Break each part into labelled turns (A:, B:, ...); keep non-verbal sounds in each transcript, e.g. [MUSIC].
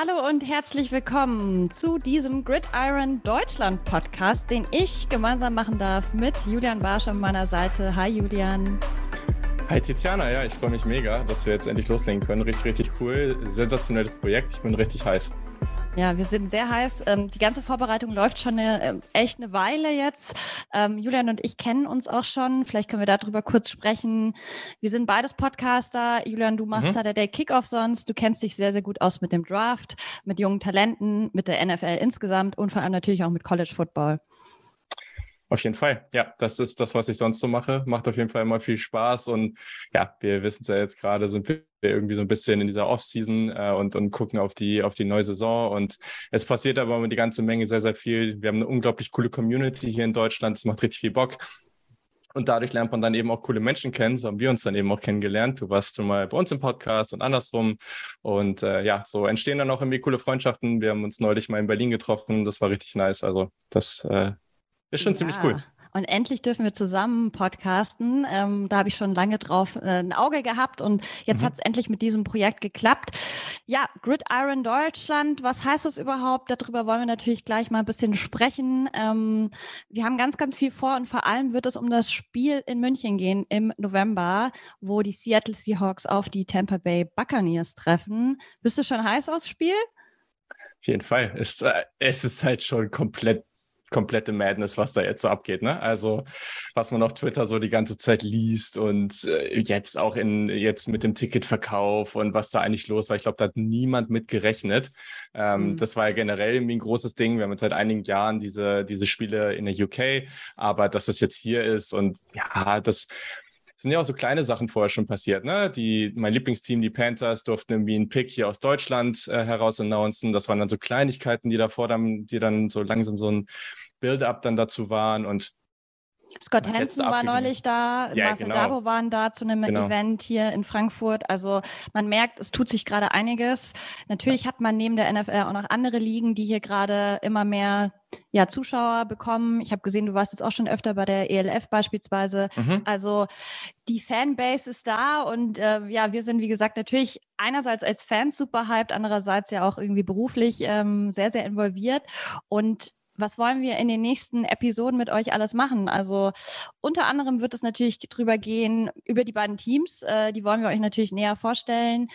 A: Hallo und herzlich willkommen zu diesem Gridiron Deutschland Podcast, den ich gemeinsam machen darf mit Julian Barsch an meiner Seite. Hi Julian.
B: Hi Tiziana, ja, ich freue mich mega, dass wir jetzt endlich loslegen können. Richtig, richtig cool. Sensationelles Projekt. Ich bin richtig heiß.
A: Ja, wir sind sehr heiß. Ähm, die ganze Vorbereitung läuft schon eine, äh, echt eine Weile jetzt. Ähm, Julian und ich kennen uns auch schon. Vielleicht können wir darüber kurz sprechen. Wir sind beides Podcaster. Julian, du machst mhm. Saturday Kickoff sonst. Du kennst dich sehr, sehr gut aus mit dem Draft, mit jungen Talenten, mit der NFL insgesamt und vor allem natürlich auch mit College Football.
B: Auf jeden Fall. Ja, das ist das, was ich sonst so mache. Macht auf jeden Fall immer viel Spaß. Und ja, wir wissen es ja jetzt gerade, sind wir irgendwie so ein bisschen in dieser Off-Season äh, und, und gucken auf die, auf die neue Saison. Und es passiert aber mit die ganze Menge sehr, sehr viel. Wir haben eine unglaublich coole Community hier in Deutschland. Es macht richtig viel Bock. Und dadurch lernt man dann eben auch coole Menschen kennen. So haben wir uns dann eben auch kennengelernt. Du warst schon mal bei uns im Podcast und andersrum. Und äh, ja, so entstehen dann auch irgendwie coole Freundschaften. Wir haben uns neulich mal in Berlin getroffen. Das war richtig nice. Also das äh, ist schon ja. ziemlich cool.
A: Und endlich dürfen wir zusammen podcasten. Ähm, da habe ich schon lange drauf äh, ein Auge gehabt und jetzt mhm. hat es endlich mit diesem Projekt geklappt. Ja, Gridiron Deutschland, was heißt das überhaupt? Darüber wollen wir natürlich gleich mal ein bisschen sprechen. Ähm, wir haben ganz, ganz viel vor und vor allem wird es um das Spiel in München gehen im November, wo die Seattle Seahawks auf die Tampa Bay Buccaneers treffen. Bist du schon heiß aufs Spiel?
B: Auf jeden Fall. Es, äh, es ist halt schon komplett komplette Madness, was da jetzt so abgeht. Ne? Also was man auf Twitter so die ganze Zeit liest und äh, jetzt auch in jetzt mit dem Ticketverkauf und was da eigentlich los war. Ich glaube, da hat niemand mit gerechnet. Ähm, mhm. Das war ja generell irgendwie ein großes Ding. Wir haben jetzt seit einigen Jahren diese, diese Spiele in der UK, aber dass das jetzt hier ist und ja, das sind ja auch so kleine Sachen vorher schon passiert. Ne? Die, mein Lieblingsteam, die Panthers, durften irgendwie einen Pick hier aus Deutschland äh, heraus announcen. Das waren dann so Kleinigkeiten, die davor dann, die dann so langsam so ein Build-up dann dazu waren und
A: Scott Hansen war neulich da, ja, Marcel genau. Dabo waren da zu einem genau. Event hier in Frankfurt. Also man merkt, es tut sich gerade einiges. Natürlich hat man neben der NFL auch noch andere Ligen, die hier gerade immer mehr ja, Zuschauer bekommen. Ich habe gesehen, du warst jetzt auch schon öfter bei der ELF beispielsweise. Mhm. Also die Fanbase ist da und äh, ja, wir sind, wie gesagt, natürlich einerseits als Fans super hyped, andererseits ja auch irgendwie beruflich ähm, sehr, sehr involviert. Und was wollen wir in den nächsten Episoden mit euch alles machen? Also unter anderem wird es natürlich drüber gehen, über die beiden Teams. Äh, die wollen wir euch natürlich näher vorstellen.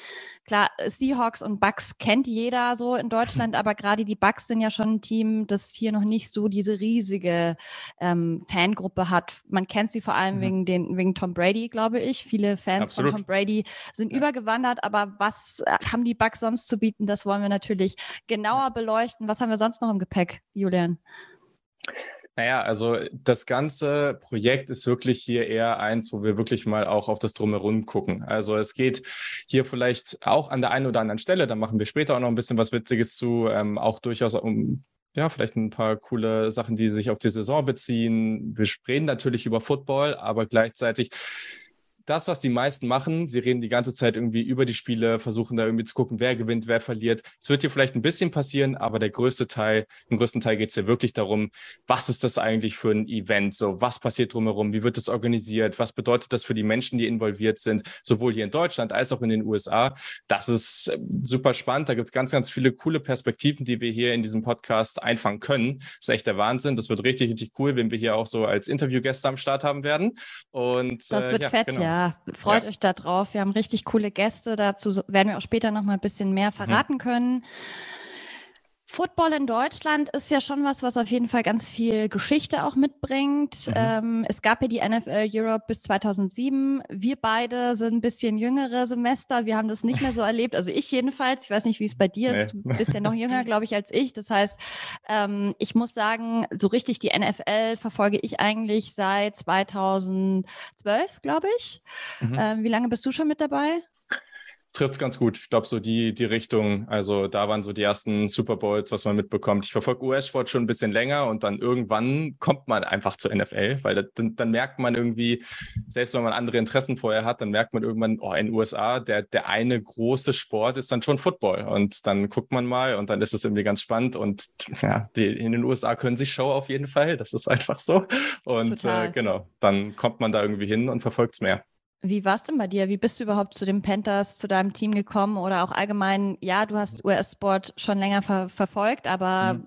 A: Klar, Seahawks und Bucks kennt jeder so in [LAUGHS] Deutschland, aber gerade die Bucks sind ja schon ein Team, das hier noch nicht so diese riesige ähm, Fangruppe hat. Man kennt sie vor allem mhm. wegen, den, wegen Tom Brady, glaube ich. Viele Fans Absolut. von Tom Brady sind ja. übergewandert, aber was äh, haben die Bucks sonst zu bieten? Das wollen wir natürlich genauer beleuchten. Was haben wir sonst noch im Gepäck, Julian?
B: Naja, also das ganze Projekt ist wirklich hier eher eins, wo wir wirklich mal auch auf das Drumherum gucken. Also es geht hier vielleicht auch an der einen oder anderen Stelle, da machen wir später auch noch ein bisschen was Witziges zu, ähm, auch durchaus um ja, vielleicht ein paar coole Sachen, die sich auf die Saison beziehen. Wir sprechen natürlich über Football, aber gleichzeitig das, was die meisten machen, sie reden die ganze Zeit irgendwie über die Spiele, versuchen da irgendwie zu gucken, wer gewinnt, wer verliert. Es wird hier vielleicht ein bisschen passieren, aber der größte Teil, im größten Teil geht es hier wirklich darum, was ist das eigentlich für ein Event? So, was passiert drumherum? Wie wird es organisiert? Was bedeutet das für die Menschen, die involviert sind, sowohl hier in Deutschland als auch in den USA? Das ist äh, super spannend. Da gibt es ganz, ganz viele coole Perspektiven, die wir hier in diesem Podcast einfangen können. Das ist echt der Wahnsinn. Das wird richtig, richtig cool, wenn wir hier auch so als Interviewgäste am Start haben werden. Und
A: das wird äh, ja, fett, genau. ja. Ja, freut ja. euch da drauf. Wir haben richtig coole Gäste. Dazu werden wir auch später noch mal ein bisschen mehr verraten mhm. können. Football in Deutschland ist ja schon was, was auf jeden Fall ganz viel Geschichte auch mitbringt. Mhm. Ähm, es gab ja die NFL Europe bis 2007. Wir beide sind ein bisschen jüngere Semester. Wir haben das nicht mehr so [LAUGHS] erlebt. Also ich jedenfalls. Ich weiß nicht, wie es bei dir nee. ist. Du bist ja noch jünger, [LAUGHS] glaube ich, als ich. Das heißt, ähm, ich muss sagen, so richtig die NFL verfolge ich eigentlich seit 2012, glaube ich. Mhm. Ähm, wie lange bist du schon mit dabei?
B: Trifft es ganz gut. Ich glaube, so die, die Richtung, also da waren so die ersten Super Bowls, was man mitbekommt. Ich verfolge US-Sport schon ein bisschen länger und dann irgendwann kommt man einfach zur NFL, weil dann, dann, merkt man irgendwie, selbst wenn man andere Interessen vorher hat, dann merkt man irgendwann, oh, in den USA, der, der eine große Sport ist dann schon Football. Und dann guckt man mal und dann ist es irgendwie ganz spannend. Und ja, die, in den USA können sich Show auf jeden Fall. Das ist einfach so. Und äh, genau, dann kommt man da irgendwie hin und verfolgt es mehr.
A: Wie war es denn bei dir? Wie bist du überhaupt zu den Panthers, zu deinem Team gekommen oder auch allgemein? Ja, du hast US-Sport schon länger ver verfolgt, aber mhm.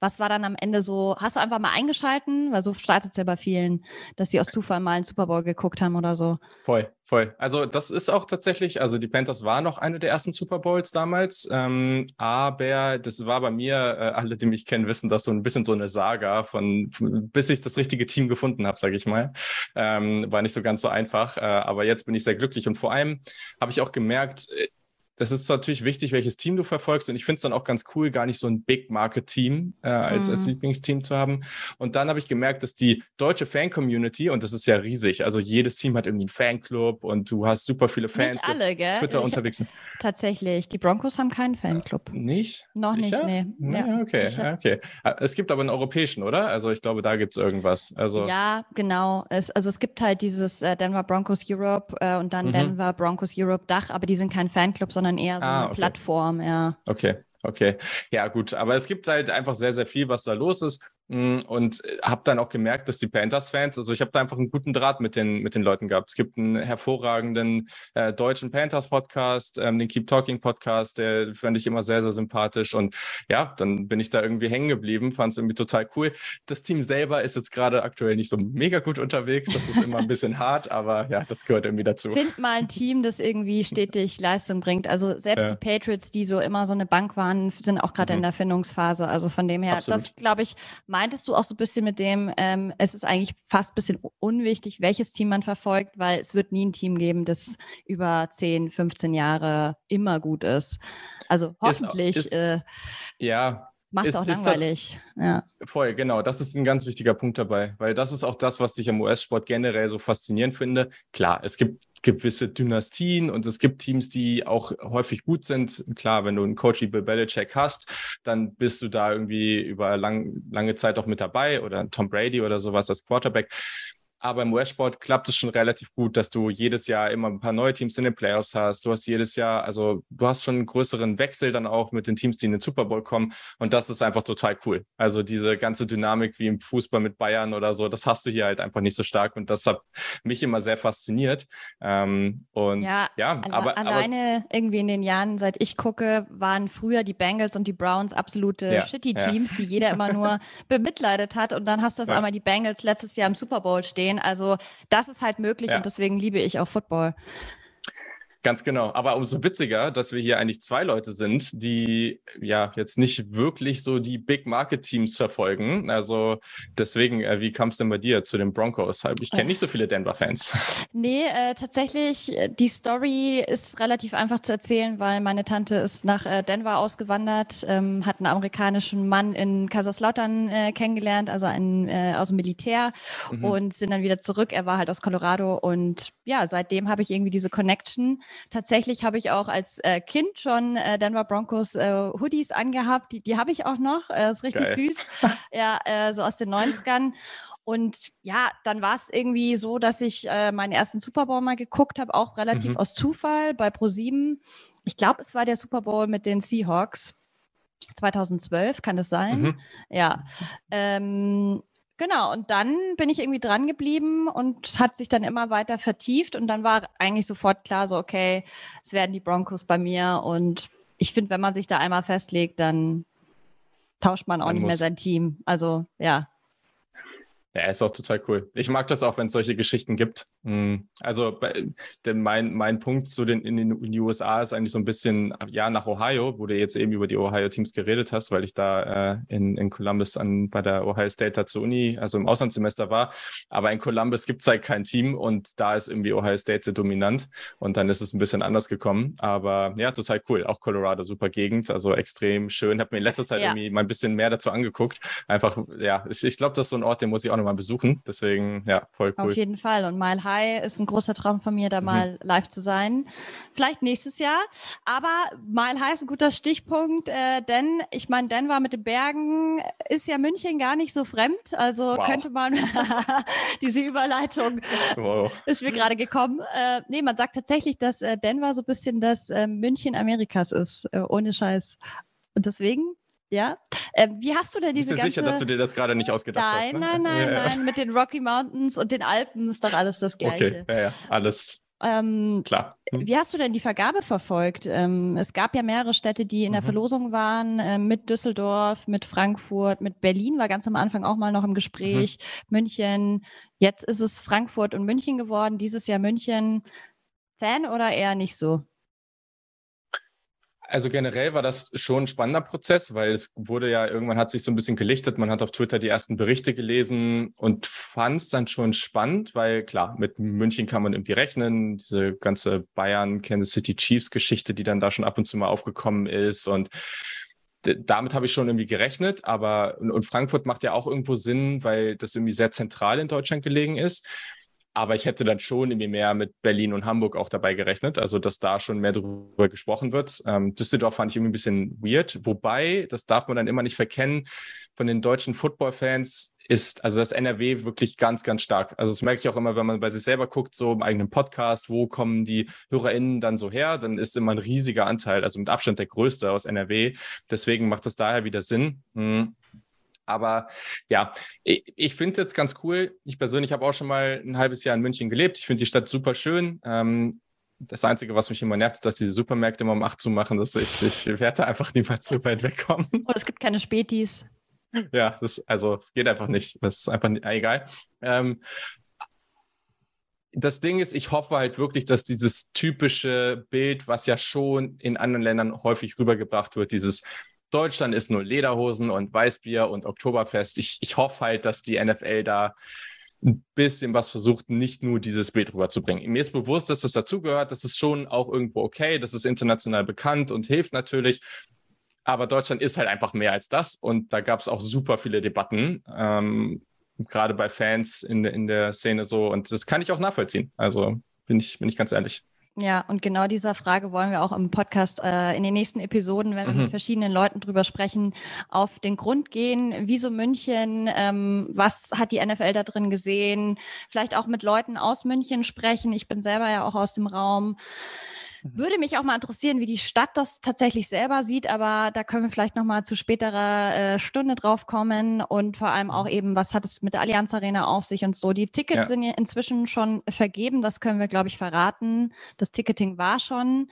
A: Was war dann am Ende so? Hast du einfach mal eingeschalten? Weil so startet es ja bei vielen, dass sie aus Zufall mal einen Super Bowl geguckt haben oder so.
B: Voll, voll. Also das ist auch tatsächlich, also die Panthers waren noch eine der ersten Super Bowls damals, ähm, aber das war bei mir, äh, alle, die mich kennen, wissen, dass so ein bisschen so eine Saga von, bis ich das richtige Team gefunden habe, sage ich mal. Ähm, war nicht so ganz so einfach. Äh, aber jetzt bin ich sehr glücklich und vor allem habe ich auch gemerkt, äh, das ist natürlich wichtig, welches Team du verfolgst. Und ich finde es dann auch ganz cool, gar nicht so ein Big Market Team äh, als, mhm. als Lieblingsteam zu haben. Und dann habe ich gemerkt, dass die deutsche Fan-Community, und das ist ja riesig, also jedes Team hat irgendwie einen Fanclub und du hast super viele Fans
A: nicht alle, gell?
B: Twitter ich, unterwegs
A: Tatsächlich. Die Broncos haben keinen Fanclub.
B: Nicht?
A: Noch nicht, nee.
B: Ja, okay, okay. Ah, es gibt aber einen europäischen, oder? Also ich glaube, da gibt es irgendwas. Also
A: ja, genau. Es, also es gibt halt dieses äh, Denver Broncos Europe äh, und dann mhm. Denver Broncos Europe Dach, aber die sind kein Fanclub, sondern sondern eher so ah, eine okay. Plattform, ja.
B: Okay, okay. Ja, gut. Aber es gibt halt einfach sehr, sehr viel, was da los ist. Mm, und äh, habe dann auch gemerkt, dass die Panthers-Fans, also ich habe da einfach einen guten Draht mit den, mit den Leuten gehabt. Es gibt einen hervorragenden äh, deutschen Panthers-Podcast, ähm, den Keep Talking-Podcast, der fand ich immer sehr, sehr sympathisch. Und ja, dann bin ich da irgendwie hängen geblieben, fand es irgendwie total cool. Das Team selber ist jetzt gerade aktuell nicht so mega gut unterwegs. Das ist immer ein bisschen [LAUGHS] hart, aber ja, das gehört irgendwie dazu.
A: Find mal ein Team, das irgendwie stetig Leistung bringt. Also selbst ja. die Patriots, die so immer so eine Bank waren, sind auch gerade mhm. in der Findungsphase. Also von dem her, Absolut. das glaube ich, meintest du auch so ein bisschen mit dem, ähm, es ist eigentlich fast ein bisschen unwichtig, welches Team man verfolgt, weil es wird nie ein Team geben, das über 10, 15 Jahre immer gut ist. Also hoffentlich. Ist, ist, äh,
B: ja,
A: Macht es auch langweilig.
B: ja. Voll, genau. Das ist ein ganz wichtiger Punkt dabei, weil das ist auch das, was ich am US-Sport generell so faszinierend finde. Klar, es gibt gewisse Dynastien und es gibt Teams, die auch häufig gut sind. Klar, wenn du einen Coach wie Bill Belichick hast, dann bist du da irgendwie über lang, lange Zeit auch mit dabei oder Tom Brady oder sowas als Quarterback. Aber im US-Sport klappt es schon relativ gut, dass du jedes Jahr immer ein paar neue Teams in den Playoffs hast. Du hast jedes Jahr, also du hast schon einen größeren Wechsel dann auch mit den Teams, die in den Super Bowl kommen. Und das ist einfach total cool. Also diese ganze Dynamik wie im Fußball mit Bayern oder so, das hast du hier halt einfach nicht so stark. Und das hat mich immer sehr fasziniert. Ähm, und ja, ja
A: alle,
B: aber
A: alleine aber, irgendwie in den Jahren, seit ich gucke, waren früher die Bengals und die Browns absolute ja, Shitty-Teams, ja. die jeder immer nur [LAUGHS] bemitleidet hat. Und dann hast du auf einmal die Bengals letztes Jahr im Super Bowl stehen. Also das ist halt möglich ja. und deswegen liebe ich auch Football.
B: Ganz genau. Aber umso witziger, dass wir hier eigentlich zwei Leute sind, die ja jetzt nicht wirklich so die Big Market Teams verfolgen. Also deswegen, äh, wie kam es denn bei dir zu den Broncos? Ich kenne nicht so viele Denver-Fans. [LAUGHS]
A: Nee, äh, tatsächlich, äh, die Story ist relativ einfach zu erzählen, weil meine Tante ist nach äh, Denver ausgewandert, ähm, hat einen amerikanischen Mann in Kaiserslautern äh, kennengelernt, also einen äh, aus dem Militär mhm. und sind dann wieder zurück. Er war halt aus Colorado und ja, seitdem habe ich irgendwie diese Connection. Tatsächlich habe ich auch als äh, Kind schon äh, Denver Broncos äh, Hoodies angehabt. Die, die habe ich auch noch. Äh, ist richtig Geil. süß. ja, äh, so aus den 90ern. Und ja, dann war es irgendwie so, dass ich äh, meinen ersten Super Bowl mal geguckt habe, auch relativ mhm. aus Zufall bei Pro7. Ich glaube, es war der Super Bowl mit den Seahawks. 2012, kann das sein? Mhm. Ja. Ähm, Genau, und dann bin ich irgendwie dran geblieben und hat sich dann immer weiter vertieft und dann war eigentlich sofort klar, so okay, es werden die Broncos bei mir und ich finde, wenn man sich da einmal festlegt, dann tauscht man auch man nicht mehr sein Team. Also ja,
B: ja, ist auch total cool. Ich mag das auch, wenn es solche Geschichten gibt. Hm, also denn mein, mein Punkt zu den in, den in die USA ist eigentlich so ein bisschen, ja, nach Ohio, wo du jetzt eben über die Ohio-Teams geredet hast, weil ich da äh, in, in Columbus an, bei der Ohio State zur Uni, also im Auslandssemester war. Aber in Columbus gibt es halt kein Team und da ist irgendwie Ohio State sehr dominant und dann ist es ein bisschen anders gekommen. Aber ja, total cool. Auch Colorado, super Gegend, also extrem schön. Habe mir in letzter Zeit ja. irgendwie mal ein bisschen mehr dazu angeguckt. Einfach, ja, ich, ich glaube, das ist so ein Ort, den muss ich auch noch mal besuchen. Deswegen, ja, voll cool.
A: Auf jeden Fall. Und Mile High ist ein großer Traum von mir, da mhm. mal live zu sein. Vielleicht nächstes Jahr. Aber Mile High ist ein guter Stichpunkt, äh, denn ich meine, Denver mit den Bergen ist ja München gar nicht so fremd. Also wow. könnte man [LAUGHS] diese Überleitung wow. ist mir gerade gekommen. Äh, nee, man sagt tatsächlich, dass äh, Denver so ein bisschen das äh, München Amerikas ist, äh, ohne Scheiß. Und deswegen ja. Äh, wie hast du denn diese Bist du
B: sicher, dass du dir das gerade nicht ausgedacht
A: nein,
B: hast?
A: Ne? Nein, nein, ja, nein, Mit den Rocky Mountains und den Alpen ist doch alles das Gleiche.
B: Okay, ja, ja. Alles,
A: Ähm, Klar. Hm. Wie hast du denn die Vergabe verfolgt? Ähm, es gab ja mehrere Städte, die in der mhm. Verlosung waren, äh, mit Düsseldorf, mit Frankfurt, mit Berlin war ganz am Anfang auch mal noch im Gespräch, mhm. München. Jetzt ist es Frankfurt und München geworden, dieses Jahr München. Fan oder eher nicht so?
B: Also generell war das schon ein spannender Prozess, weil es wurde ja irgendwann hat sich so ein bisschen gelichtet. Man hat auf Twitter die ersten Berichte gelesen und fand es dann schon spannend, weil klar, mit München kann man irgendwie rechnen. Diese ganze Bayern, Kansas City Chiefs Geschichte, die dann da schon ab und zu mal aufgekommen ist und damit habe ich schon irgendwie gerechnet, aber und Frankfurt macht ja auch irgendwo Sinn, weil das irgendwie sehr zentral in Deutschland gelegen ist. Aber ich hätte dann schon irgendwie mehr mit Berlin und Hamburg auch dabei gerechnet, also dass da schon mehr darüber gesprochen wird. Ähm, Düsseldorf fand ich irgendwie ein bisschen weird, wobei, das darf man dann immer nicht verkennen, von den deutschen Football-Fans ist also das NRW wirklich ganz, ganz stark. Also das merke ich auch immer, wenn man bei sich selber guckt, so im eigenen Podcast, wo kommen die HörerInnen dann so her, dann ist immer ein riesiger Anteil, also mit Abstand der größte aus NRW. Deswegen macht das daher wieder Sinn. Hm. Aber ja, ich, ich finde es jetzt ganz cool. Ich persönlich habe auch schon mal ein halbes Jahr in München gelebt. Ich finde die Stadt super schön. Ähm, das Einzige, was mich immer nervt, ist, dass diese Supermärkte immer um 8 zu machen. Dass ich, ich werde einfach niemals so weit wegkommen.
A: Und es gibt keine Spätis.
B: Ja, das, also es geht einfach nicht. Das ist einfach nicht, egal. Ähm, das Ding ist, ich hoffe halt wirklich, dass dieses typische Bild, was ja schon in anderen Ländern häufig rübergebracht wird, dieses Deutschland ist nur Lederhosen und Weißbier und Oktoberfest. Ich, ich hoffe halt, dass die NFL da ein bisschen was versucht, nicht nur dieses Bild rüberzubringen. Mir ist bewusst, dass das dazugehört. Das ist schon auch irgendwo okay. Das ist international bekannt und hilft natürlich. Aber Deutschland ist halt einfach mehr als das. Und da gab es auch super viele Debatten, ähm, gerade bei Fans in, in der Szene so. Und das kann ich auch nachvollziehen. Also bin ich, bin ich ganz ehrlich.
A: Ja, und genau dieser Frage wollen wir auch im Podcast äh, in den nächsten Episoden, wenn mhm. wir mit verschiedenen Leuten drüber sprechen, auf den Grund gehen. Wieso München? Ähm, was hat die NFL da drin gesehen? Vielleicht auch mit Leuten aus München sprechen. Ich bin selber ja auch aus dem Raum. Würde mich auch mal interessieren, wie die Stadt das tatsächlich selber sieht, aber da können wir vielleicht noch mal zu späterer äh, Stunde drauf kommen und vor allem auch mhm. eben, was hat es mit der Allianz Arena auf sich und so. Die Tickets ja. sind ja inzwischen schon vergeben, das können wir, glaube ich, verraten. Das Ticketing war schon.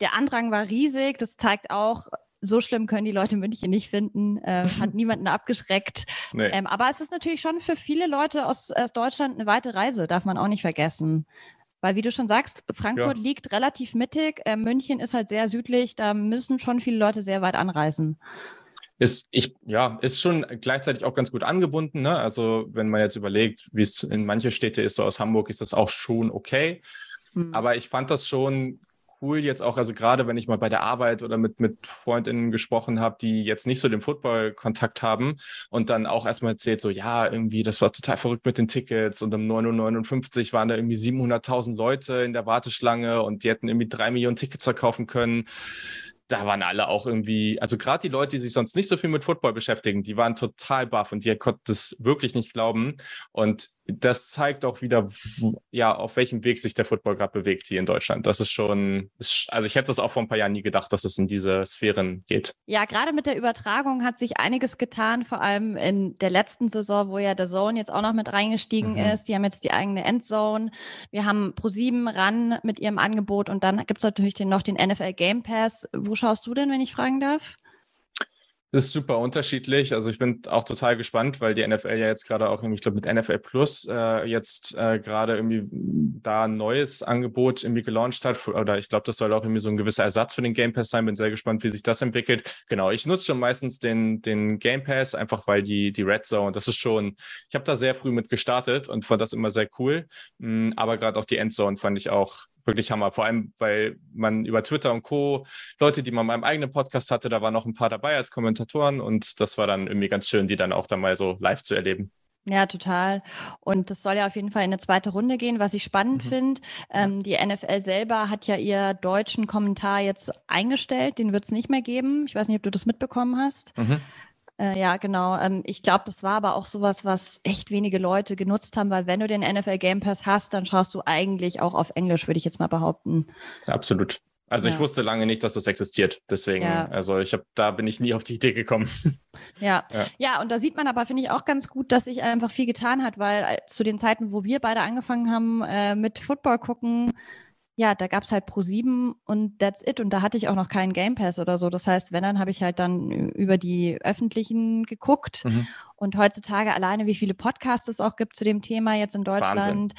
A: Der Andrang war riesig, das zeigt auch, so schlimm können die Leute München nicht finden, äh, hat [LAUGHS] niemanden abgeschreckt. Nee. Ähm, aber es ist natürlich schon für viele Leute aus, aus Deutschland eine weite Reise, darf man auch nicht vergessen. Weil, wie du schon sagst, Frankfurt ja. liegt relativ mittig, äh, München ist halt sehr südlich, da müssen schon viele Leute sehr weit anreisen.
B: Ist, ich, ja, ist schon gleichzeitig auch ganz gut angebunden. Ne? Also, wenn man jetzt überlegt, wie es in manche Städte ist, so aus Hamburg, ist das auch schon okay. Hm. Aber ich fand das schon cool jetzt auch, also gerade wenn ich mal bei der Arbeit oder mit, mit Freundinnen gesprochen habe, die jetzt nicht so den Football-Kontakt haben und dann auch erstmal erzählt, so ja, irgendwie, das war total verrückt mit den Tickets und um 9.59 Uhr waren da irgendwie 700.000 Leute in der Warteschlange und die hätten irgendwie drei Millionen Tickets verkaufen können da waren alle auch irgendwie, also gerade die Leute, die sich sonst nicht so viel mit Football beschäftigen, die waren total baff und die konnten das wirklich nicht glauben. Und das zeigt auch wieder, ja, auf welchem Weg sich der Football gerade bewegt hier in Deutschland. Das ist schon, also ich hätte das auch vor ein paar Jahren nie gedacht, dass es in diese Sphären geht.
A: Ja, gerade mit der Übertragung hat sich einiges getan, vor allem in der letzten Saison, wo ja der Zone jetzt auch noch mit reingestiegen mhm. ist. Die haben jetzt die eigene Endzone. Wir haben ProSieben ran mit ihrem Angebot und dann gibt es natürlich den, noch den NFL Game Pass. Wo schaust du denn, wenn ich fragen darf?
B: Das ist super unterschiedlich. Also ich bin auch total gespannt, weil die NFL ja jetzt gerade auch, ich glaube, mit NFL Plus äh, jetzt äh, gerade irgendwie da ein neues Angebot irgendwie gelauncht hat. Oder ich glaube, das soll auch irgendwie so ein gewisser Ersatz für den Game Pass sein. Bin sehr gespannt, wie sich das entwickelt. Genau, ich nutze schon meistens den, den Game Pass, einfach weil die, die Red Zone, das ist schon, ich habe da sehr früh mit gestartet und fand das immer sehr cool. Mm, aber gerade auch die Endzone fand ich auch wirklich Hammer. Vor allem, weil man über Twitter und Co. Leute, die man in meinem eigenen Podcast hatte, da waren noch ein paar dabei als Kommentatoren und das war dann irgendwie ganz schön, die dann auch dann mal so live zu erleben.
A: Ja, total. Und das soll ja auf jeden Fall in eine zweite Runde gehen, was ich spannend mhm. finde. Ähm, die NFL selber hat ja ihr deutschen Kommentar jetzt eingestellt, den wird es nicht mehr geben. Ich weiß nicht, ob du das mitbekommen hast. Mhm. Äh, ja, genau. Ähm, ich glaube, das war aber auch sowas, was echt wenige Leute genutzt haben, weil wenn du den NFL Game Pass hast, dann schaust du eigentlich auch auf Englisch, würde ich jetzt mal behaupten.
B: Absolut. Also ja. ich wusste lange nicht, dass das existiert. Deswegen, ja. also ich habe, da bin ich nie auf die Idee gekommen. [LAUGHS]
A: Ja. ja, ja, und da sieht man aber, finde ich, auch ganz gut, dass sich einfach viel getan hat, weil äh, zu den Zeiten, wo wir beide angefangen haben äh, mit Football gucken, ja, da gab es halt Pro 7 und that's it. Und da hatte ich auch noch keinen Game Pass oder so. Das heißt, wenn, dann habe ich halt dann über die öffentlichen geguckt. Mhm. Und heutzutage alleine, wie viele Podcasts es auch gibt zu dem Thema jetzt in Deutschland.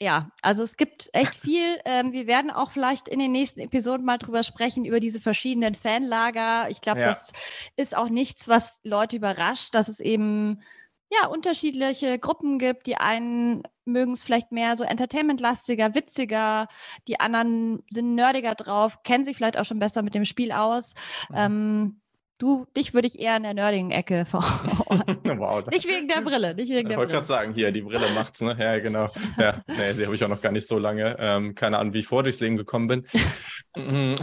A: Ja, also es gibt echt viel. [LAUGHS] Ähm, wir werden auch vielleicht in den nächsten Episoden mal drüber sprechen, über diese verschiedenen Fanlager. Ich glaube, ja. das ist auch nichts, was Leute überrascht, dass es eben ja, unterschiedliche Gruppen gibt. Die einen mögen es vielleicht mehr so entertainmentlastiger, witziger, die anderen sind nerdiger drauf, kennen sich vielleicht auch schon besser mit dem Spiel aus. Mhm. Ähm, Du, dich würde ich eher in der nerdigen Ecke [LAUGHS] verorten. wow. Nicht wegen der Brille, nicht wegen der
B: ich wollte gerade sagen, hier, die Brille macht's, ne? Ja, genau. Ja, nee, die habe ich auch noch gar nicht so lange. Ähm, keine Ahnung, wie ich vor durchs Leben gekommen bin. [LAUGHS]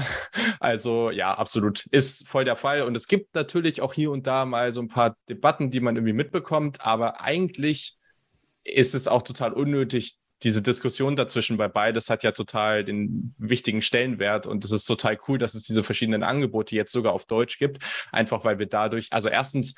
B: Also, ja, absolut. Ist voll der Fall. Und es gibt natürlich auch hier und da mal so ein paar Debatten, die man irgendwie mitbekommt, aber eigentlich ist es auch total unnötig, diese Diskussion dazwischen, weil beides hat ja total den wichtigen Stellenwert und es ist total cool, dass es diese verschiedenen Angebote jetzt sogar auf Deutsch gibt, einfach weil wir dadurch, also erstens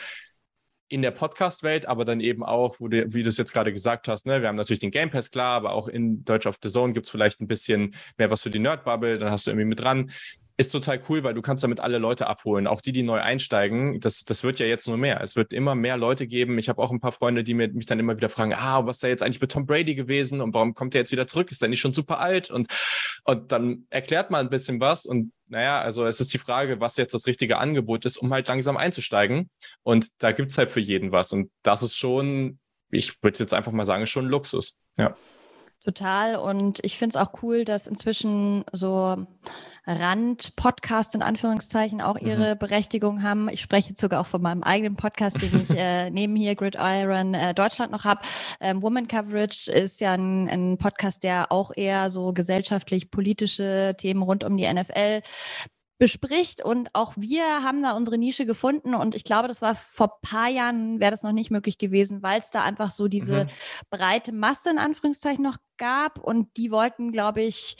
B: in der Podcast-Welt, aber dann eben auch, wo du, wie du es jetzt gerade gesagt hast, ne, wir haben natürlich den Game Pass, klar, aber auch in Deutsch auf The Zone gibt es vielleicht ein bisschen mehr was für die Nerd-Bubble, dann hast du irgendwie mit dran ist total cool, weil du kannst damit alle Leute abholen, auch die, die neu einsteigen. Das, das wird ja jetzt nur mehr. Es wird immer mehr Leute geben. Ich habe auch ein paar Freunde, die mir, mich dann immer wieder fragen, ah, was ist da jetzt eigentlich mit Tom Brady gewesen und warum kommt er jetzt wieder zurück? Ist er nicht schon super alt? Und, und dann erklärt man ein bisschen was und naja, also es ist die Frage, was jetzt das richtige Angebot ist, um halt langsam einzusteigen. Und da gibt's halt für jeden was. Und das ist schon, ich würde jetzt einfach mal sagen, schon Luxus. Ja.
A: Total. Und ich finde es auch cool, dass inzwischen so Rand-Podcasts in Anführungszeichen auch mhm. ihre mhm. Berechtigung haben. Ich spreche jetzt sogar auch von meinem eigenen Podcast, den ich [LAUGHS] äh, neben hier Gridiron äh, Deutschland noch habe. Ähm, Woman Coverage ist ja ein, ein Podcast, der auch eher so gesellschaftlich-politische Themen rund um die NFL bespricht und auch wir haben da unsere Nische gefunden und ich glaube, das war vor paar Jahren wäre das noch nicht möglich gewesen, weil es da einfach so diese mhm. breite Masse in Anführungszeichen noch gab und die wollten, glaube ich,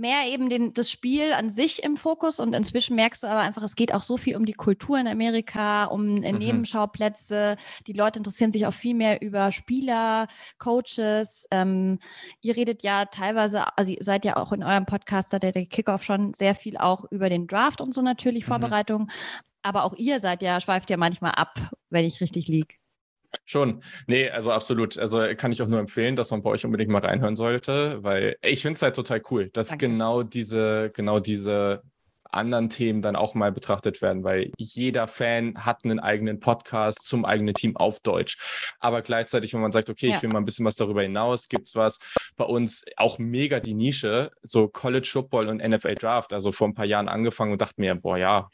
A: mehr eben den, das Spiel an sich im Fokus und inzwischen merkst du aber einfach, es geht auch so viel um die Kultur in Amerika, um äh, mhm. Nebenschauplätze. Die Leute interessieren sich auch viel mehr über Spieler, Coaches. Ähm, ihr redet ja teilweise, also ihr seid ja auch in eurem Podcast, da der Kickoff schon sehr viel auch über den Draft und so natürlich mhm. Vorbereitung. Aber auch ihr seid ja, schweift ja manchmal ab, wenn ich richtig liege.
B: Schon. Nee, also absolut. Also kann ich auch nur empfehlen, dass man bei euch unbedingt mal reinhören sollte, weil ich finde es halt total cool, dass Danke. genau diese, genau diese anderen Themen dann auch mal betrachtet werden, weil jeder Fan hat einen eigenen Podcast zum eigenen Team auf Deutsch. Aber gleichzeitig, wenn man sagt, okay, ja. ich will mal ein bisschen was darüber hinaus, gibt's was bei uns auch mega die Nische, so College Football und NFL Draft. Also vor ein paar Jahren angefangen und dachte mir, boah, ja,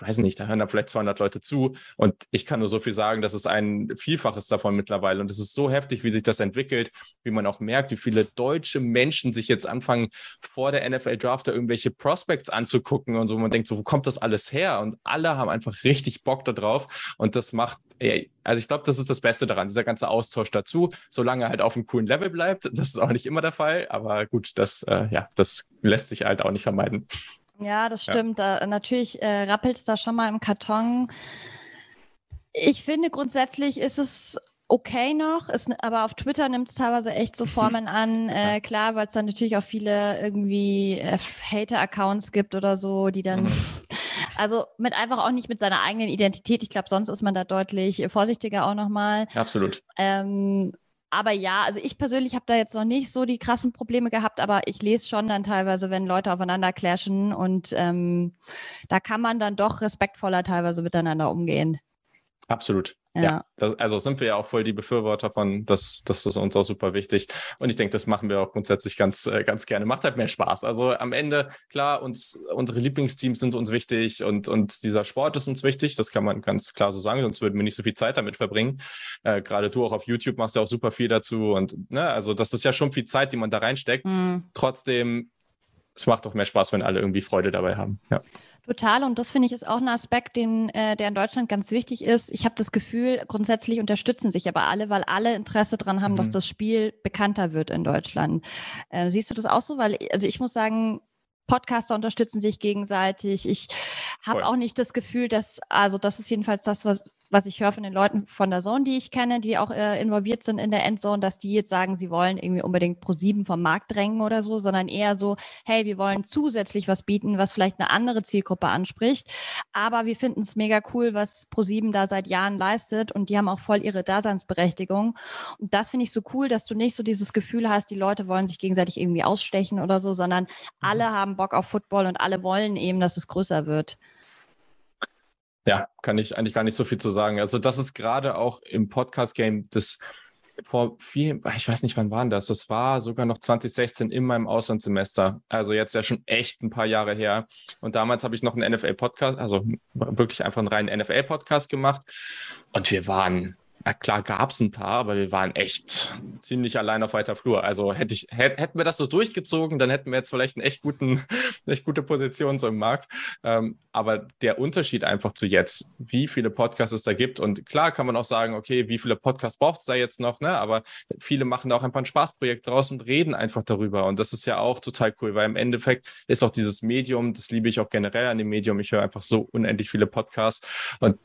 B: weiß nicht, da hören da vielleicht 200 Leute zu. Und ich kann nur so viel sagen, das ist ein Vielfaches davon mittlerweile. Und es ist so heftig, wie sich das entwickelt, wie man auch merkt, wie viele deutsche Menschen sich jetzt anfangen, vor der NFL Draft da irgendwelche Prospects anzugucken und so, man denkt so, wo kommt das alles her? Und alle haben einfach richtig Bock darauf und das macht, also ich glaube, das ist das Beste daran, dieser ganze Austausch dazu, solange er halt auf einem coolen Level bleibt, das ist auch nicht immer der Fall, aber gut, das, äh, ja, das lässt sich halt auch nicht vermeiden.
A: Ja, das stimmt. Ja. Natürlich äh, rappelt es da schon mal im Karton. Ich finde grundsätzlich ist es okay noch, ist, aber auf Twitter nimmt es teilweise echt so [LAUGHS] Formen an. Äh, klar, weil es dann natürlich auch viele irgendwie äh, Hater-Accounts gibt oder so, die dann, mhm. [LAUGHS] also mit einfach auch nicht mit seiner eigenen Identität. Ich glaube, sonst ist man da deutlich vorsichtiger auch nochmal.
B: Absolut.
A: Ähm, aber ja, also ich persönlich habe da jetzt noch nicht so die krassen Probleme gehabt, aber ich lese schon dann teilweise, wenn Leute aufeinander clashen und ähm, da kann man dann doch respektvoller teilweise miteinander umgehen.
B: Absolut. Ja, ja das, also sind wir ja auch voll die Befürworter von, das, das ist uns auch super wichtig. Und ich denke, das machen wir auch grundsätzlich ganz, äh, ganz gerne. Macht halt mehr Spaß. Also am Ende, klar, uns, unsere Lieblingsteams sind uns wichtig und, und dieser Sport ist uns wichtig. Das kann man ganz klar so sagen, sonst würden wir nicht so viel Zeit damit verbringen. Äh, Gerade du auch auf YouTube machst ja auch super viel dazu. Und ne, also das ist ja schon viel Zeit, die man da reinsteckt. Mhm. Trotzdem, es macht doch mehr Spaß, wenn alle irgendwie Freude dabei haben. Ja.
A: Total und das finde ich ist auch ein Aspekt, den, äh, der in Deutschland ganz wichtig ist. Ich habe das Gefühl, grundsätzlich unterstützen sich aber alle, weil alle Interesse daran haben, mhm. dass das Spiel bekannter wird in Deutschland. Äh, siehst du das auch so? Weil, also ich muss sagen, Podcaster unterstützen sich gegenseitig. Ich habe auch nicht das Gefühl, dass, also das ist jedenfalls das, was, was ich höre von den Leuten von der Zone, die ich kenne, die auch äh, involviert sind in der Endzone, dass die jetzt sagen, sie wollen irgendwie unbedingt pro sieben vom Markt drängen oder so, sondern eher so, hey, wir wollen zusätzlich was bieten, was vielleicht eine andere Zielgruppe anspricht. Aber wir finden es mega cool, was pro sieben da seit Jahren leistet und die haben auch voll ihre Daseinsberechtigung. Und das finde ich so cool, dass du nicht so dieses Gefühl hast, die Leute wollen sich gegenseitig irgendwie ausstechen oder so, sondern mhm. alle haben Bock auf Football und alle wollen eben, dass es größer wird.
B: Ja, kann ich eigentlich gar nicht so viel zu sagen. Also das ist gerade auch im Podcast-Game das vor viel, ich weiß nicht, wann war das? Das war sogar noch 2016 in meinem Auslandssemester. Also jetzt ja schon echt ein paar Jahre her. Und damals habe ich noch einen NFL-Podcast, also wirklich einfach einen reinen NFL-Podcast gemacht. Und wir waren ja, klar gab es ein paar, aber wir waren echt ziemlich allein auf weiter Flur. Also hätte ich, hätten wir das so durchgezogen, dann hätten wir jetzt vielleicht eine echt, guten, [LAUGHS] echt gute Position so im Markt. Ähm, aber der Unterschied einfach zu jetzt, wie viele Podcasts es da gibt. Und klar kann man auch sagen, okay, wie viele Podcasts braucht es da jetzt noch, ne? Aber viele machen da auch einfach ein Spaßprojekt draus und reden einfach darüber. Und das ist ja auch total cool, weil im Endeffekt ist auch dieses Medium, das liebe ich auch generell an dem Medium. Ich höre einfach so unendlich viele Podcasts. Und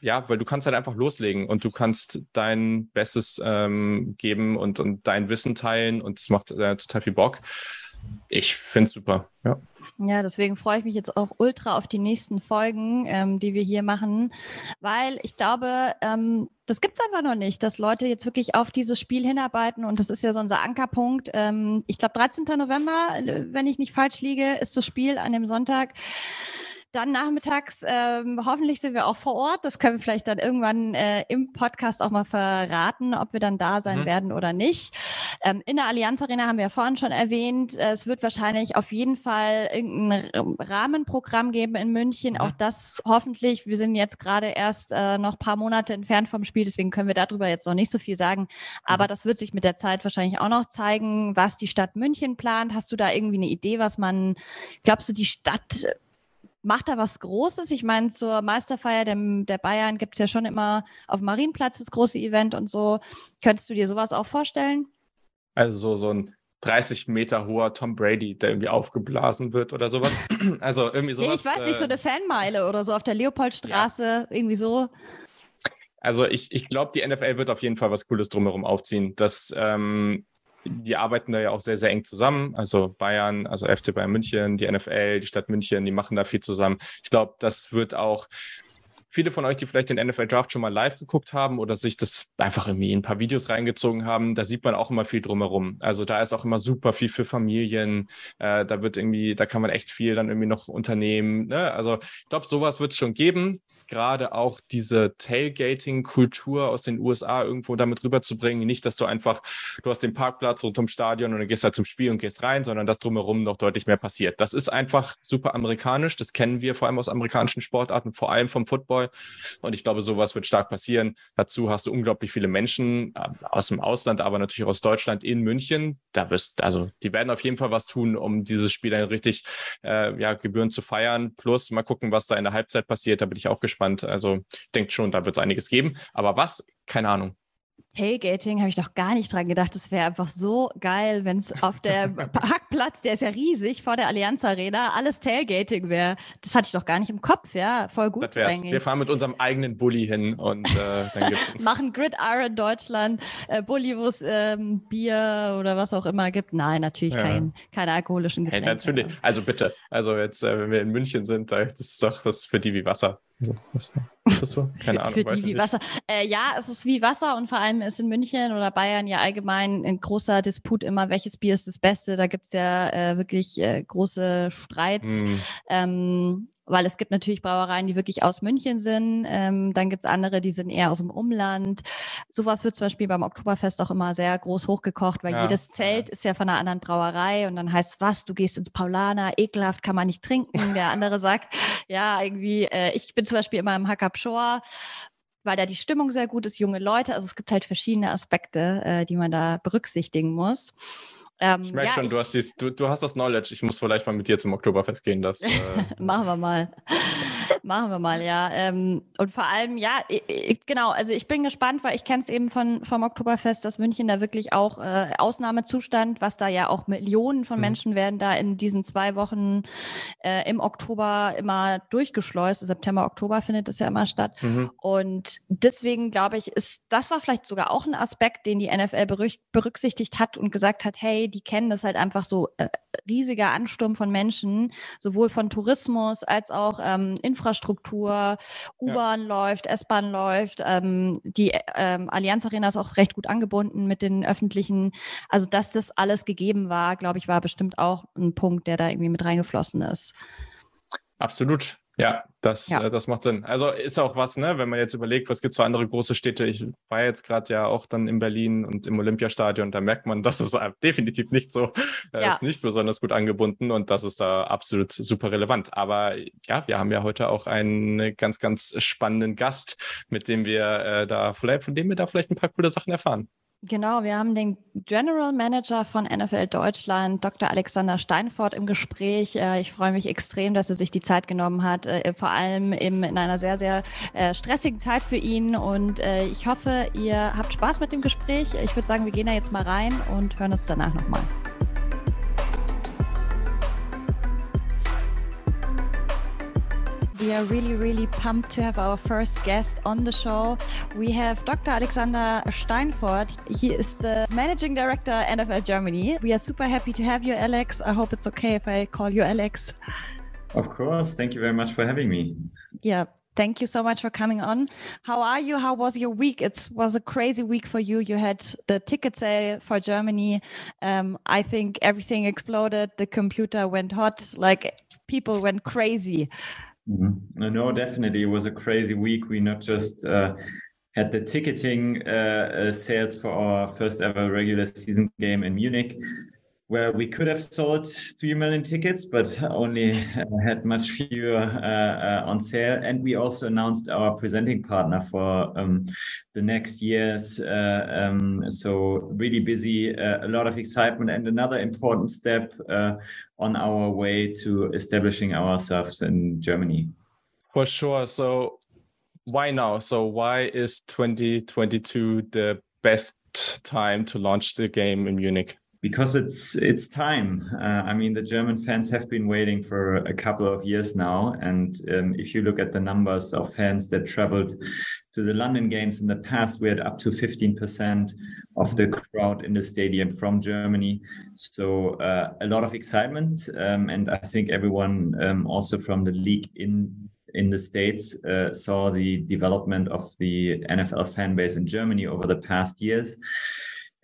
B: ja, weil du kannst halt einfach loslegen und du kannst dein Bestes ähm, geben und, und dein Wissen teilen und das macht äh, total viel Bock. Ich finde es super, ja.
A: Ja, deswegen freue ich mich jetzt auch ultra auf die nächsten Folgen, ähm, die wir hier machen, weil ich glaube, ähm, das gibt es einfach noch nicht, dass Leute jetzt wirklich auf dieses Spiel hinarbeiten und das ist ja so unser Ankerpunkt. Ähm, ich glaube, 13. November, äh, wenn ich nicht falsch liege, ist das Spiel an dem Sonntag. Dann nachmittags, ähm, hoffentlich sind wir auch vor Ort. Das können wir vielleicht dann irgendwann äh, im Podcast auch mal verraten, ob wir dann da sein mhm. werden oder nicht. Ähm, in der Allianz Arena haben wir ja vorhin schon erwähnt, äh, es wird wahrscheinlich auf jeden Fall irgendein Rahmenprogramm geben in München. Mhm. Auch das hoffentlich. Wir sind jetzt gerade erst äh, noch paar Monate entfernt vom Spiel, deswegen können wir darüber jetzt noch nicht so viel sagen. Aber mhm. das wird sich mit der Zeit wahrscheinlich auch noch zeigen, was die Stadt München plant. Hast du da irgendwie eine Idee, was man, glaubst du, die Stadt Macht da was Großes? Ich meine, zur Meisterfeier der, der Bayern gibt es ja schon immer auf dem Marienplatz das große Event und so. Könntest du dir sowas auch vorstellen?
B: Also so, so ein 30 Meter hoher Tom Brady, der irgendwie aufgeblasen wird oder sowas. [CLEARS THROAT] Also irgendwie sowas.
A: Nee, ich weiß nicht, so eine Fanmeile oder so auf der Leopoldstraße, ja. irgendwie so.
B: Also ich, ich glaube, die NFL wird auf jeden Fall was Cooles drumherum aufziehen. Das ähm, die arbeiten da ja auch sehr, sehr eng zusammen. Also Bayern, also FC Bayern München, die NFL, die Stadt München, die machen da viel zusammen. Ich glaube, das wird auch viele von euch, die vielleicht den NFL Draft schon mal live geguckt haben oder sich das einfach irgendwie in ein paar Videos reingezogen haben, da sieht man auch immer viel drumherum. Also da ist auch immer super viel für Familien. Äh, da wird irgendwie, da kann man echt viel dann irgendwie noch unternehmen. Ne? Also ich glaube, sowas wird es schon geben gerade auch diese Tailgating-Kultur aus den USA irgendwo damit rüberzubringen. Nicht, dass du einfach, du hast den Parkplatz rund ums Stadion und dann gehst halt zum Spiel und gehst rein, sondern dass drumherum noch deutlich mehr passiert. Das ist einfach super amerikanisch. Das kennen wir vor allem aus amerikanischen Sportarten, vor allem vom Football. Und ich glaube, sowas wird stark passieren. Dazu hast du unglaublich viele Menschen äh, aus dem Ausland, aber natürlich auch aus Deutschland in München. Da wirst, also die werden auf jeden Fall was tun, um dieses Spiel dann richtig äh, ja, Gebühren zu feiern. Plus mal gucken, was da in der Halbzeit passiert. Da bin ich auch gespannt gespannt. Also ich denke schon, da wird es einiges geben. Aber was? Keine Ahnung.
A: Tailgating habe ich doch gar nicht dran gedacht. Das wäre einfach so geil, wenn es auf der [LAUGHS] Parkplatz, der ist ja riesig, vor der Allianz Arena, alles Tailgating wäre. Das hatte ich doch gar nicht im Kopf, ja. Voll gut.
B: Wir fahren mit unserem eigenen Bulli hin und äh, dann
A: gibt's [LAUGHS] Machen Gridiron Deutschland, äh, Bulli, wo es ähm, Bier oder was auch immer gibt. Nein, natürlich ja. kein, keine alkoholischen Getränke.
B: Hey, natürlich. Also bitte. Also jetzt, äh, wenn wir in München sind, das ist doch das ist für die wie Wasser. Ist, das so? [LAUGHS] Keine Ahnung.
A: Für die wie Wasser. Äh, ja, es ist wie Wasser und vor allem ist in München oder Bayern ja allgemein ein großer Disput immer, welches Bier ist das Beste. Da gibt's ja äh, wirklich äh, große Streits. Mm. Ähm, weil es gibt natürlich Brauereien, die wirklich aus München sind. Ähm, dann gibt's andere, die sind eher aus dem Umland. Sowas wird zum Beispiel beim Oktoberfest auch immer sehr groß hochgekocht, weil ja, jedes Zelt ja. ist ja von einer anderen Brauerei und dann heißt was, du gehst ins Paulaner, ekelhaft kann man nicht trinken. Der andere sagt, [LAUGHS] ja, irgendwie, äh, ich bin zum Beispiel immer im Hackab Shore weil da die Stimmung sehr gut ist, junge Leute. Also es gibt halt verschiedene Aspekte, äh, die man da berücksichtigen muss.
B: Ähm, ich merke ja, schon, ich, du, hast dies, du, du, hast das Knowledge. Ich muss vielleicht mal mit dir zum Oktoberfest gehen. Das, [LAUGHS] äh...
A: Machen wir mal. Machen wir mal, ja. Ähm, und vor allem, ja, ich, genau, also ich bin gespannt, weil ich kenne es eben von, vom Oktoberfest, dass München da wirklich auch äh, Ausnahmezustand, was da ja auch Millionen von mhm. Menschen werden da in diesen zwei Wochen äh, im Oktober immer durchgeschleust. September, Oktober findet das ja immer statt. Mhm. Und deswegen glaube ich, ist, das war vielleicht sogar auch ein Aspekt, den die NFL berücksichtigt hat und gesagt hat, hey, die kennen das halt einfach so äh, riesiger Ansturm von Menschen, sowohl von Tourismus als auch ähm, Infrastruktur, U-Bahn ja. läuft, S-Bahn läuft, ähm, die ähm, Allianz Arena ist auch recht gut angebunden mit den öffentlichen. Also, dass das alles gegeben war, glaube ich, war bestimmt auch ein Punkt, der da irgendwie mit reingeflossen ist.
B: Absolut. Ja, das, ja. Äh, das macht Sinn. Also ist auch was, ne, wenn man jetzt überlegt, was gibt es für andere große Städte. Ich war jetzt gerade ja auch dann in Berlin und im Olympiastadion, da merkt man, [LAUGHS] das ist definitiv nicht so, äh, ja. ist nicht besonders gut angebunden und das ist da absolut super relevant. Aber ja, wir haben ja heute auch einen ganz, ganz spannenden Gast, mit dem wir äh, da vielleicht, von dem wir da vielleicht ein paar coole Sachen erfahren.
A: Genau, wir haben den General Manager von NFL Deutschland, Dr. Alexander Steinfort, im Gespräch. Äh, ich freue mich extrem, dass er sich die Zeit genommen hat, äh, vor allem in einer sehr, sehr äh, stressigen Zeit für ihn. Und ich hoffe, ihr habt Spaß mit dem Gespräch. Ich würde sagen, wir gehen da jetzt mal rein und hören uns danach nochmal. We are really, really pumped to have our first guest on the show. We have Dr. Alexander Steinfort. He is the managing director NFL Germany. We are super happy to have you, Alex. I hope it's okay if I call you Alex.
C: Of course. Thank you very much for having me.
A: Yeah, thank you so much for coming on. How are you? How was your week? It was a crazy week for you. You had the ticket sale for Germany. Um, I think everything exploded. The computer went hot. Like people went crazy.
C: Mm-hmm. No, definitely. It was a crazy week. We not just uh, had the ticketing uh, uh, sales for our first ever regular season game in Munich, where we could have sold 3 million tickets, but only had much fewer uh, uh, on sale. And we also announced our presenting partner for um, the next years. Uh, um, so, really busy, a lot of excitement, and another important step on our way to establishing ourselves in Germany.
B: For sure. So, why now? So, why is 2022 the best time to launch the game in Munich?
C: Because it's it's time. Uh, I mean, the German fans have been waiting for a couple of years now, and um, if you look at the numbers of fans that traveled to the London games in the past, we had up to 15% of the crowd in the stadium from Germany. So uh, a lot of excitement, um, and I think everyone um, also from the league in in the states uh, saw the development of the NFL fan base in Germany over the past years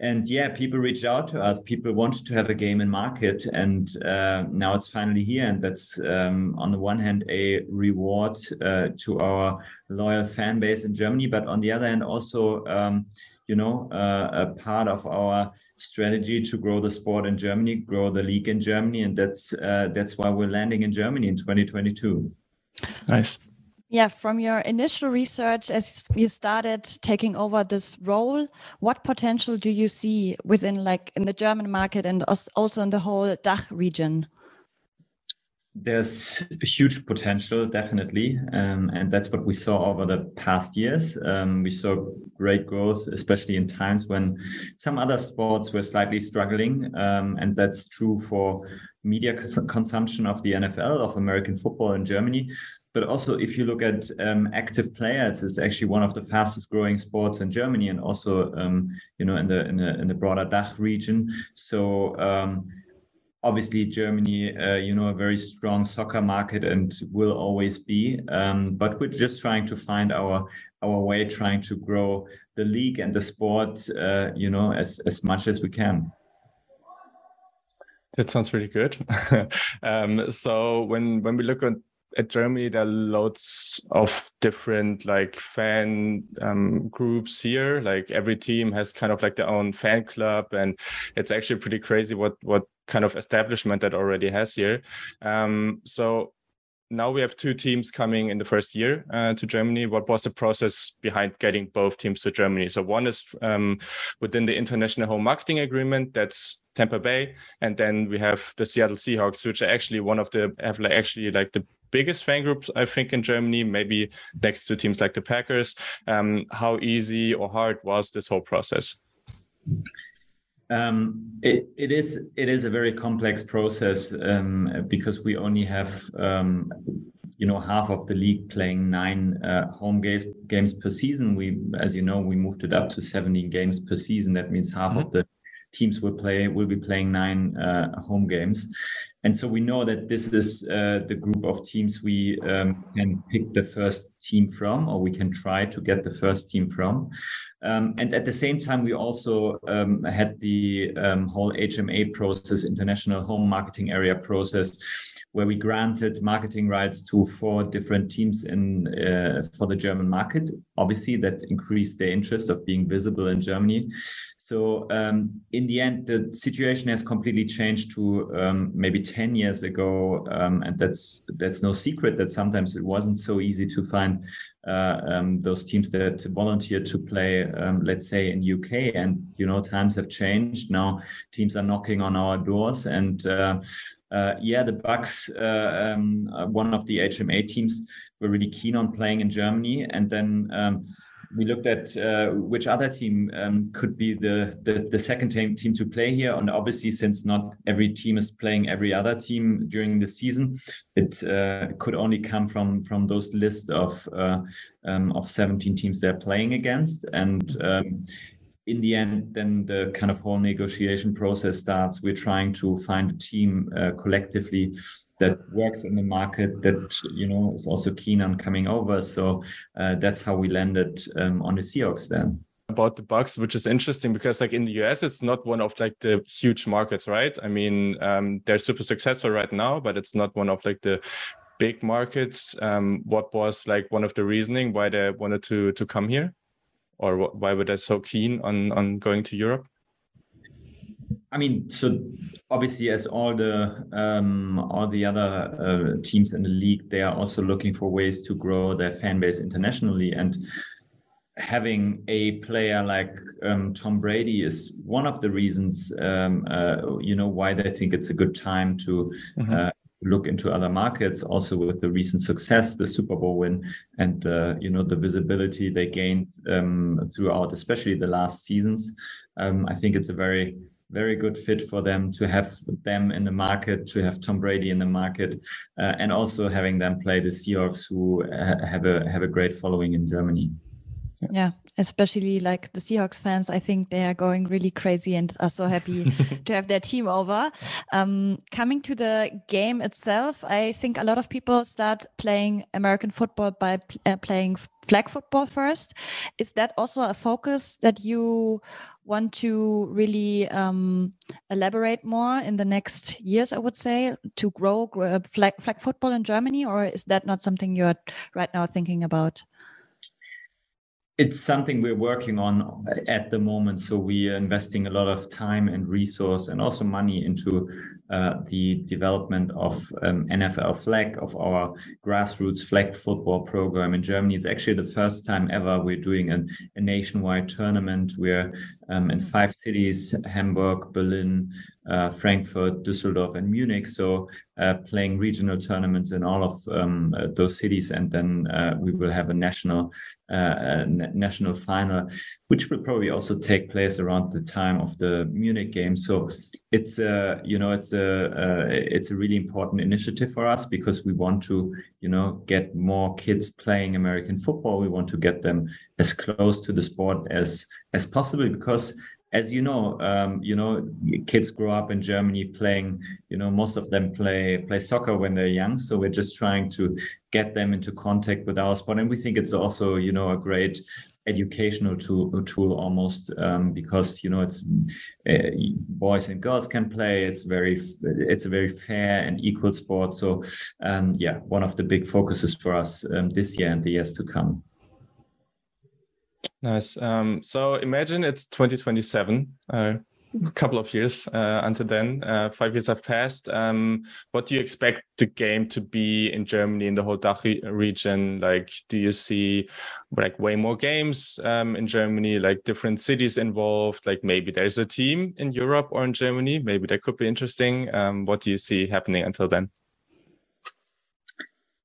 C: and yeah, people reached out to us. People wanted to have a game in market, and uh, now it's finally here. And that's um, on the one hand a reward uh, to our loyal fan base in Germany, but on the other hand also, um, you know, uh, a part of our strategy to grow the sport in Germany, grow the league in Germany, and that's uh, that's why we're landing in Germany in 2022.
B: Nice.
A: Yeah, from your initial research as you started taking over this role, what potential do you see within like in the German market and also in the whole DACH region?
C: There's huge potential, definitely. Um, and that's what we saw over the past years. Um, we saw great growth, especially in times when some other sports were slightly struggling. Um, and that's true for media cons consumption of the NFL, of American football in Germany. But also, if you look at um, active players, it's actually one of the fastest growing sports in Germany, and also, um, you know, in the in the in the broader Dach region. So. Um, obviously, Germany, uh, you know, a very strong soccer market and will always be. Um, but we're just trying to find our our way, trying to grow the league and the sport, uh, you know, as as much as we can.
B: That sounds really good. [LAUGHS] um, so when when we look at, at Germany, there are lots of different like fan um, groups here. Like every team has kind of like their own fan club, and it's actually pretty crazy what what kind of establishment that already has here. Um, so now we have two teams coming in the first year uh, to Germany. What was the process behind getting both teams to Germany? So one is um, within the international home marketing agreement. That's Tampa Bay, and then we have the Seattle Seahawks, which are actually one of the have like actually like the biggest fan groups I think in Germany, maybe next to teams like the Packers. Um, how easy or hard was this whole process?
C: Um, it, it is it is a very complex process um, because we only have um, you know half of the league playing nine uh, home games games per season. We, as you know, we moved it up to 17 games per season. That means half mm-hmm. of the teams will play will be playing nine uh, home games. And so we know that this is uh, the group of teams we um, can pick the first team from, or we can try to get the first team from. Um, and at the same time, we also um, had the um, whole HMA process, International Home Marketing Area process, where we granted marketing rights to four different teams in uh, for the German market. Obviously, that increased their interest of being visible in Germany. So um, in the end, the situation has completely changed to um, maybe 10 years ago, um, and that's that's no secret that sometimes it wasn't so easy to find uh, um, those teams that volunteer to play, um, let's say in UK. And you know, times have changed. Now teams are knocking on our doors, and uh, uh, yeah, the Bucks, uh, um, uh, one of the HMA teams, were really keen on playing in Germany, and then we looked at uh, which other team um, could be the, the, the second team, team to play here. And obviously, since not every team is playing every other team during the season, it uh, could only come from from those list of uh, um, of 17 teams they're playing against. And um, in the end, then the kind of whole negotiation process starts. We're trying to find a team uh, collectively that works in the market that you know is also keen on coming over. So uh, that's how we landed um, on the Seahawks then
B: about the Bucks, which is interesting because like in the US, it's not one of like the huge markets, right? I mean, um, they're super successful right now, but it's not one of like the big markets. Um, what was like one of the reasoning why they wanted to to come here, or why were they so keen on on going to Europe?
C: I mean, so obviously, as all the um, all the other uh, teams in the league, they are also looking for ways to grow their fan base internationally. And having a player like um, Tom Brady is one of the reasons, um, uh, you know, why they think it's a good time to. Mm-hmm. Uh, look into other markets also with the recent success the super bowl win and uh, you know the visibility they gained um, throughout especially the last seasons um, i think it's a very very good fit for them to have them in the market, to have Tom Brady in the market, uh, and also having them play the Seahawks, who ha- have a have a great following in Germany.
A: Yeah, especially like the Seahawks fans, I think they are going really crazy and are so happy [LAUGHS] to have their team over. Um, coming to the game itself, I think a lot of people start playing American football by uh, playing flag football first. Is that also a focus that you want to really um, elaborate more in the next years, I would say, to grow, grow flag, flag football in Germany, or is that not something you're right now thinking about?
C: It's something we're working on at the moment. So we are investing a lot of time and resource and also money into uh, the development of um, NFL flag, of our grassroots flag football program in Germany. It's actually the first time ever we're doing an, a nationwide tournament. We're um, in five cities Hamburg, Berlin, uh, Frankfurt, Düsseldorf, and Munich. So uh, playing regional tournaments in all of um, uh, those cities, and then uh, we will have a national uh, national final, which will probably also take place around the time of the Munich game. So it's a you know it's a it's a really important initiative for us because we want to you know get more kids playing American football. We want to get them as close to the sport as as possible because as you know, um, you know, kids grow up in Germany playing. You know, most of them play play soccer when they're young. So we're just trying to get them into contact with our sport, and we think it's also, you know, a great educational tool, tool almost um, because you know it's uh, boys and girls can play. It's very it's a very fair and equal sport. So um, yeah, one of the big focuses for us um, this year and the years to come.
B: Nice. Um, so imagine it's 2027. Uh, a couple of years uh, until then. Uh, five years have passed. Um, what do you expect the game to be in Germany in the whole Dach region? Like, do you see like way more games um, in Germany, like different cities involved? Like maybe there's a team in Europe or in Germany. Maybe that could be interesting. Um, what do you see happening until then?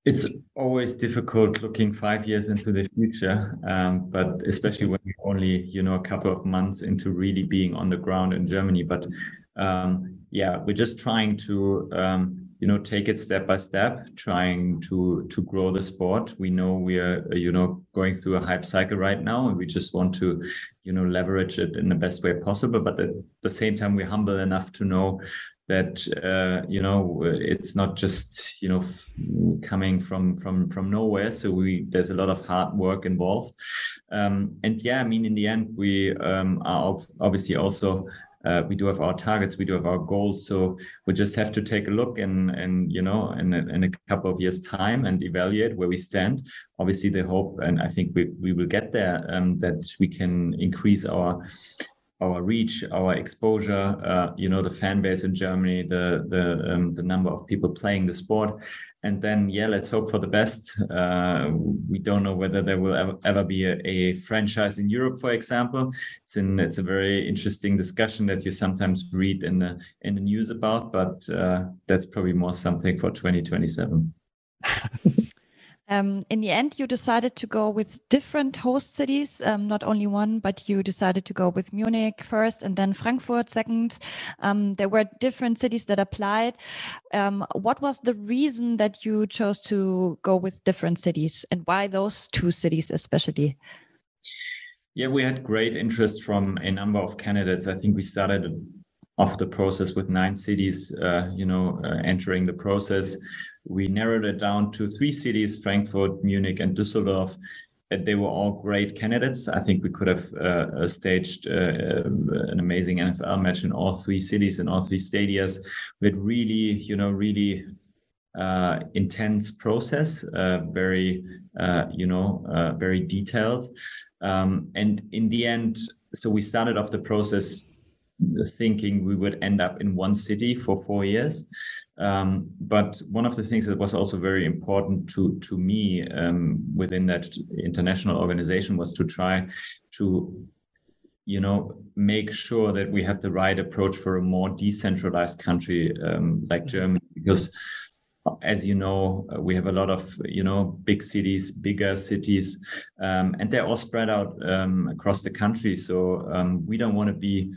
C: It's always difficult looking five years into the future, um, but especially when you're only you know a couple of months into really being on the ground in Germany. But um, yeah, we're just trying to um, you know take it step by step, trying to to grow the sport. We know we are you know going through a hype cycle right now, and we just want to you know leverage it in the best way possible. But at the same time, we're humble enough to know that uh, you know it's not just you know coming from from from nowhere. So we there's a lot of hard work involved. Um, and yeah i mean in the end we um, are obviously also uh, we do have our targets we do have our goals. So we just have to take a look and and you know in a, in a couple of years time and evaluate where we stand. Obviously the hope and i think we, we will get there um, that we can increase our our reach, our exposure, uh, you know, the fan base in Germany, the the um, the number of people playing the sport, and then yeah, let's hope for the best. Uh, we don't know whether there will ever, ever be a, a, franchise in Europe, for example. It's in it's a very interesting discussion that you sometimes read in the in the news about, but uh, that's probably more something for 2027. [LAUGHS]
A: Um, in the end, you decided to go with different host cities, um, not only one, but you decided to go with Munich first and then Frankfurt second. Um, there were different cities that applied. Um, what was the reason that you chose to go with different cities and why those two cities especially?
C: Yeah, we had great interest from a number of candidates. I think we started off the process with nine cities, uh, you know, uh, entering the process we narrowed it down to three cities Frankfurt, Munich, and Düsseldorf. They were all great candidates. I think we could have uh, uh staged uh, an amazing NFL match in all three cities, in all three stadiums, with really, you know, really uh, intense process, uh, very, uh, you know, very detailed. Um, and in the end, so we started off the process thinking we would end up in one city for four years. Um, but one of the things that was also very important to to me um, within that international organization was to try to you know make sure that we have the right approach for a more decentralized country um, like Germany. Because as you know uh, we have a lot of you know big cities bigger cities um, and they're all spread out um, across the country. So um, we don't want to be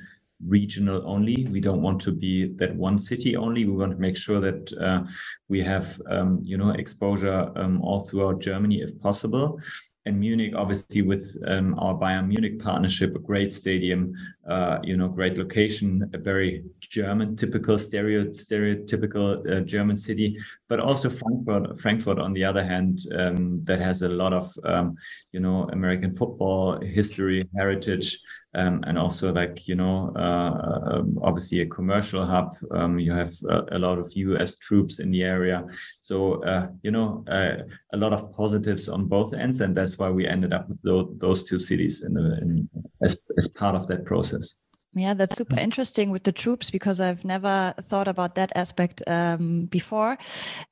C: regional only. We don't want to be that one city only. We want to make sure that uh, we have, um, you know, exposure um, all throughout Germany if possible and Munich, obviously, with um, our Bayern Munich partnership, a great stadium, uh, you know, great location, a very German typical stereo, stereotypical uh, German city, but also Frankfurt. Frankfurt, on the other hand, um, that has a lot of, um, you know, American football history, heritage, um, and also like you know, uh, um, obviously a commercial hub. Um, you have a, a, lot of U.S. troops in the area, so uh, you know, uh, a lot of positives on both ends, and that's why we ended up with those, those two cities in, the, in as as part of that process.
A: Yeah, that's super interesting with the troops because I've never thought about that aspect um, before.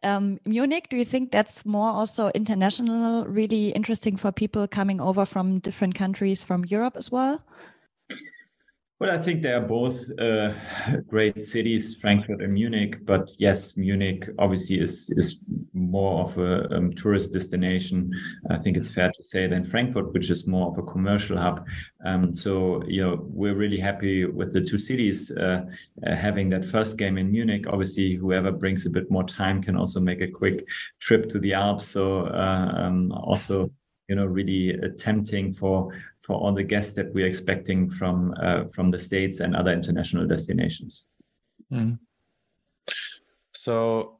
A: Um, Munich, do you think that's more also international, really interesting for people coming over from different countries from Europe as well?
C: Well, I think they are both uh, great cities, Frankfurt and Munich. But yes, Munich obviously is is more of a um, tourist destination. I think it's fair to say than Frankfurt, which is more of a commercial hub. Um, so you know we're really happy with the two cities uh, uh, having that first game in Munich. Obviously, whoever brings a bit more time can also make a quick trip to the Alps. So uh, um, also you know really tempting for for all the guests that we're expecting from uh, from the states and other international destinations. Mm.
B: So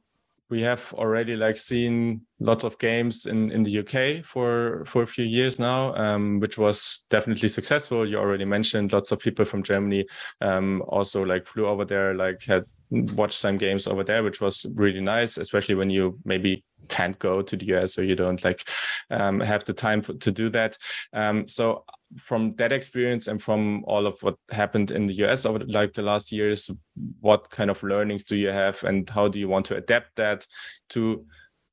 B: we have already like seen lots of games in in the UK for for a few years now, um, which was definitely successful. You already mentioned lots of people from Germany um, also like flew over there, like had watched some games over there, which was really nice, especially when you maybe can't go to the US or you don't like um, have the time for, to do that. Um, so from that experience and from all of what happened in the US over like the last years, what kind of learnings do you have and how do you want to adapt that to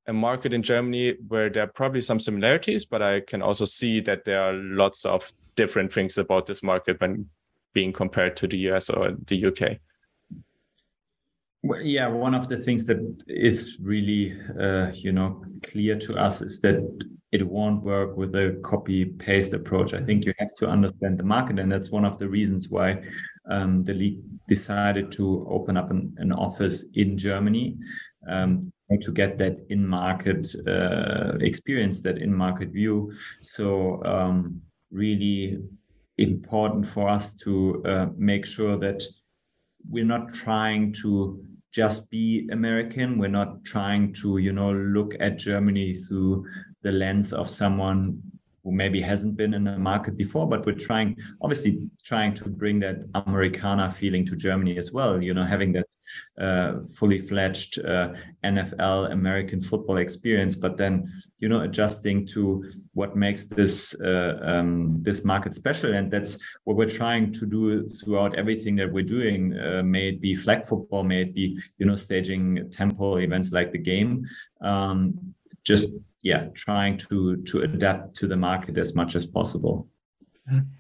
B: a market in Germany where there are probably some similarities, but I can also see that there are lots of different things about this market when being compared to the US or the UK.
C: Well, yeah, one of the things that is really, uh, you know, clear to us is that it won't work with a copy paste approach. I think you have to understand the market, and that's one of the reasons why um, the league decided to open up an, an office in Germany um, to get that in market uh, experience, that in market view. So um, really important for us to uh, make sure that we're not trying to just be American. We're not trying to, you know, look at Germany through the lens of someone who maybe hasn't been in the market before, but we're trying, obviously, trying to bring that Americana feeling to Germany as well. You know, having that uh, fully fledged uh, NFL American football experience, but then you know adjusting to what makes this uh, um, this market special, and that's what we're trying to do throughout everything that we're doing. Uh, may it be flag football, may it be you know staging temple events like the game, um, just yeah, trying to to adapt to the market as much as possible. Mm-hmm.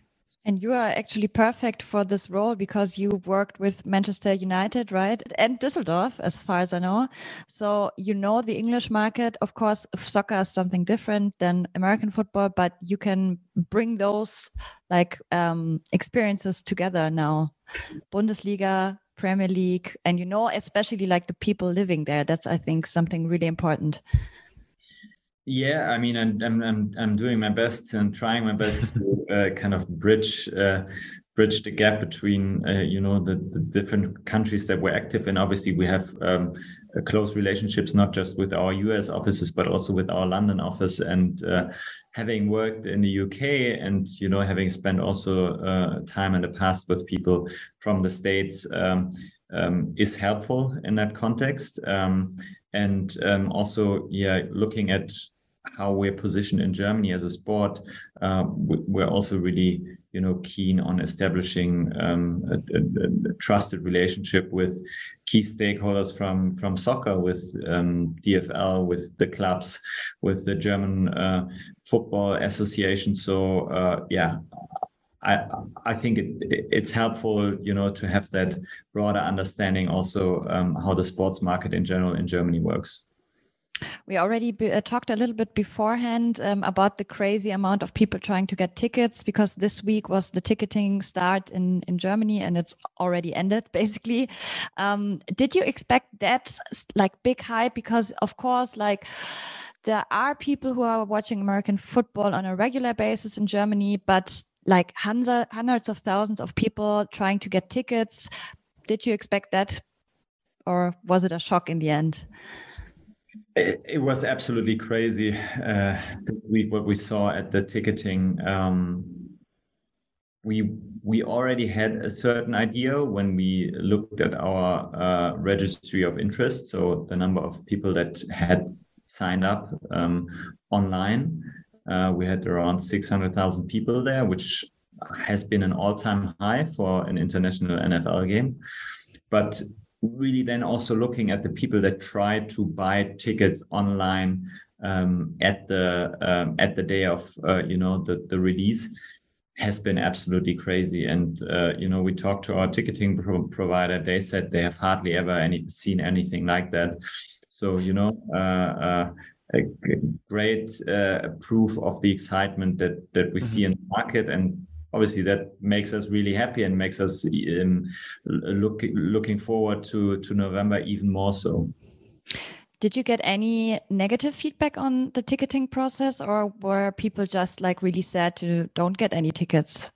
A: And you are actually perfect for this role because you worked with Manchester United, right? And Düsseldorf, as far as I know. So you know the English market. Of course, soccer is something different than American football, but you can bring those like um, experiences together now. Bundesliga, Premier League, and you know, especially like the people living there. That's, I think, something really important.
C: Yeah, I mean, I'm I'm I'm doing my best and trying my best to uh, kind of bridge uh, bridge the gap between uh, you know the, the different countries that we're active in. Obviously, we have um, close relationships not just with our US offices but also with our London office. And uh, having worked in the UK and you know having spent also uh, time in the past with people from the states. Um, um, is helpful in that context, um, and um, also, yeah, looking at how we're positioned in Germany as a sport, uh, we're also really, you know, keen on establishing um, a, a, a, trusted relationship with key stakeholders from from soccer, with um, DFL, with the clubs, with the German uh, Football Association. So, uh, yeah. I, I think it, it's helpful, you know, to have that broader understanding also um, how the sports market in general in Germany works.
A: We already uh, talked a little bit beforehand um, about the crazy amount of people trying to get tickets because this week was the ticketing start in, in Germany and it's already ended [LAUGHS] basically. Um, did you expect that like big hype? Because of course, like there are people who are watching American football on a regular basis in Germany, but like hundreds of thousands of people trying to get tickets. Did you expect that? Or was it a shock in the end?
C: It, was absolutely crazy. Uh, we, what we saw at the ticketing, um, we we already had a certain idea when we looked at our uh, registry of interest, so the number of people that had signed up um, online. Uh, we had around 600,000 people there, which has been an all-time high for an international NFL game. But really then also looking at the people that try to buy tickets online um, at the um, at the day of uh, you know the the release has been absolutely crazy. And uh, you know we talked to our ticketing pro- provider. They said they have hardly ever any seen anything like that. So you know uh, uh a great uh, proof of the excitement that that we mm-hmm. see in the market. And obviously that makes us really happy and makes us um, look, looking forward to, to November even more so.
A: Did you get any negative feedback on the ticketing process or were people just like really sad to don't get any tickets?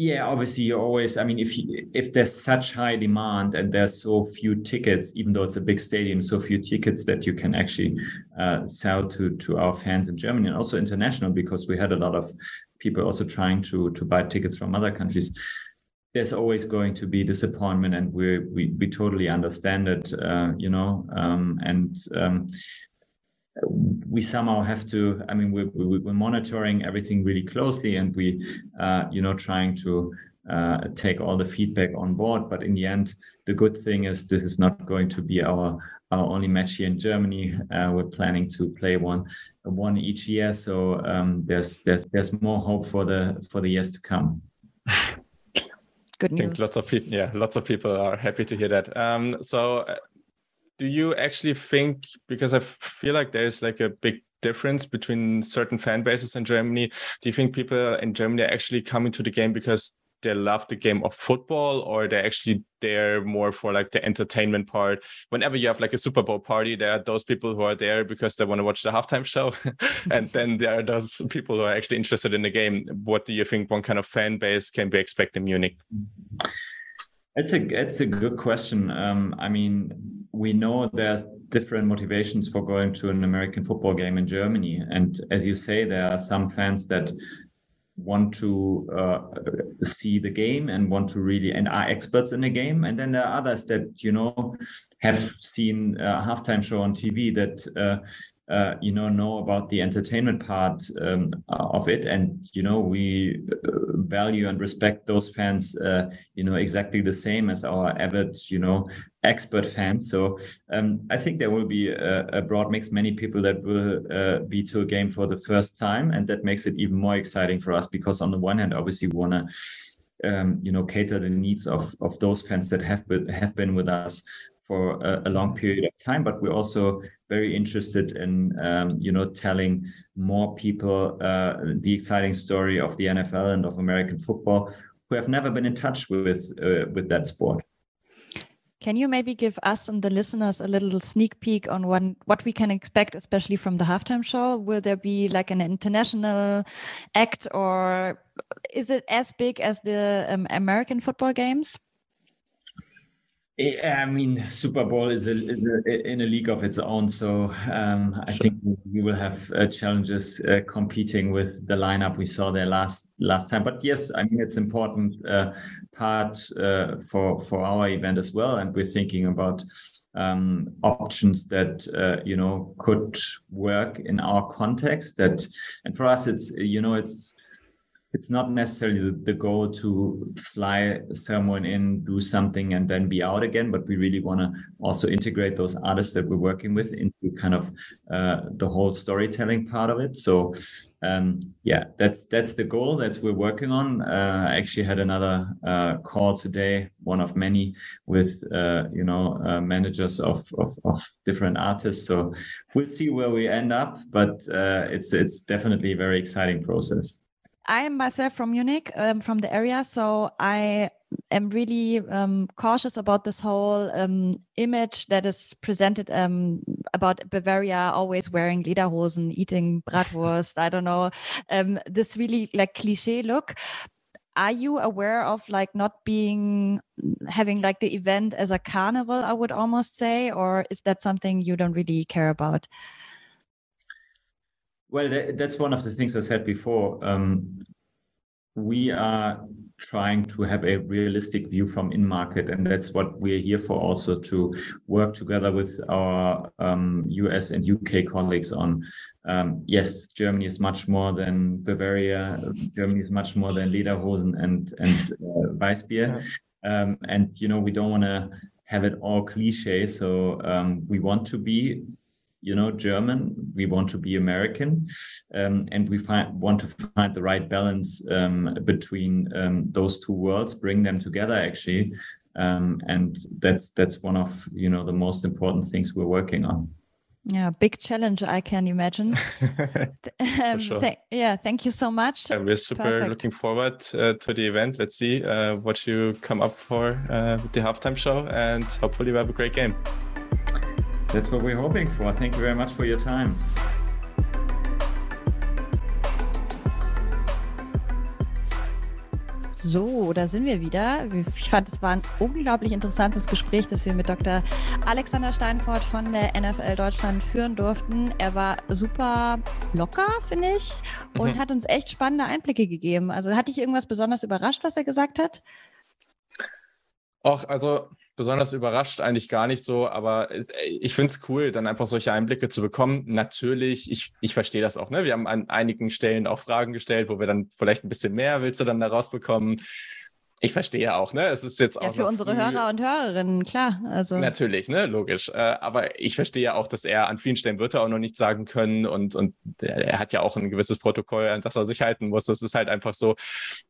C: Yeah, obviously you always I mean if you, if there's such high demand and there's so few tickets even though it's a big stadium so few tickets that you can actually uh, sell to to our fans in Germany and also international because we had a lot of people also trying to to buy tickets from other countries there's always going to be disappointment and we we, we totally understand it uh, you know um, and um, we somehow have to. I mean, we're, we're monitoring everything really closely, and we, uh, you know, trying to uh, take all the feedback on board. But in the end, the good thing is this is not going to be our our only match here in Germany. Uh, we're planning to play one one each year, so um, there's there's there's more hope for the for the years to come. [SIGHS]
A: Good news.
B: I think lots of people, yeah, lots of people are happy to hear that. Um, so, uh, do you actually think because I feel like there's like a big difference between certain fan bases in Germany? Do you think people in Germany are actually coming to the game because they love the game of football or they're actually there more for like the entertainment part. Whenever you have like a super bowl party there are those people who are there because they want to watch the halftime show [LAUGHS] and then there are those people who are actually interested in the game. What do you think one kind of fan base can be expected in munich?
C: It's a it's a good question. Um, i mean we know there's different motivations for going to an american football game in germany. And as you say there are some fans that want to uh, see the game and want to really and are experts in the game. And then there are others that you know have seen a halftime show on tv that uh, uh, you know know about the entertainment part um, of it. And you know we uh, value and respect those fans uh, you know exactly the same as our avid you know expert fans. So um, i think there will be a, a, broad mix many people that will uh, be to a game for the first time. And that makes it even more exciting for us because on the one hand obviously we want to um, you know cater the needs of of those fans that have been have been with us for a, a, long period of time but we're also very interested in um, you know telling more people uh, the exciting story of the NFL and of American football who have never been in touch with uh, with that sport.
A: Can you maybe give us and the listeners a little sneak peek on what what we can expect, especially from the halftime show? Will there be like an international act, or is it as big as the um, American football games?
C: I mean, Super Bowl is, a, is a, in a league of its own, so um, I think we will have uh, challenges uh, competing with the lineup we saw there last last time. But yes, I mean it's important uh, part uh, for for our event as well, and we're thinking about um, options that uh, you know could work in our context. That and for us, it's you know it's it's not necessarily the goal to fly someone in, do something, and then be out again. But we really want to also integrate those artists that we're working with into kind of uh, the whole storytelling part of it. So, um, yeah, that's that's the goal. That's we're working on. Uh, I actually had another uh, call today, one of many, with uh, you know uh, managers of, of, of different artists. So we'll see where we end up. But uh, it's it's definitely a very exciting process.
A: I am myself from Munich, um, from the area, so I am really um, cautious about this whole um, image that is presented um, about Bavaria always wearing lederhosen, eating bratwurst. I don't know um, this really like cliche look. Are you aware of like not being having like the event as a carnival? I would almost say, or is that something you don't really care about?
C: Well, that's one of the things I said before. Um, we are trying to have a realistic view from in market, and that's what we're here for also to work together with our um, US and UK colleagues on. Um, yes, Germany is much more than Bavaria. Germany is much more than Lederhosen and and uh, Weissbier. Um, and you know we don't want to have it all cliche. So um, we want to be you know german. We want to be american um, and we find, want to find the right balance um, between um, those two worlds bring them together actually um, and that's that's one of you know the most important things we're working on.
A: Yeah big challenge i can imagine. [LAUGHS] Um, sure. th yeah thank you so much.
B: Yeah, we're super Perfect. looking forward uh, to the event. Let's see uh, what you come up for uh, with the halftime show and hopefully we have a great game
C: That's what we're hoping for. Thank you very much for your time.
A: So, da sind wir wieder. Ich fand, es war ein unglaublich interessantes Gespräch, das wir mit Dr. Alexander Steinfort von der NFL Deutschland führen durften. Er war super locker, finde ich, und mhm. hat uns echt spannende Einblicke gegeben. Also hat dich irgendwas besonders überrascht, was er gesagt hat?
B: Auch, also besonders überrascht eigentlich gar nicht so, aber ich finde es cool, dann einfach solche Einblicke zu bekommen. Natürlich, ich, ich verstehe das auch. Ne? Wir haben an einigen Stellen auch Fragen gestellt, wo wir dann vielleicht ein bisschen mehr willst du dann da rausbekommen. Ich verstehe auch, ne? Es ist jetzt auch.
A: Ja, für unsere Hörer und Hörerinnen, klar. Also.
B: Natürlich, ne? Logisch. Äh, aber ich verstehe ja auch, dass er an vielen Stellen wird er auch noch nichts sagen können und, und er hat ja auch ein gewisses Protokoll, an das er sich halten muss. Das ist halt einfach so.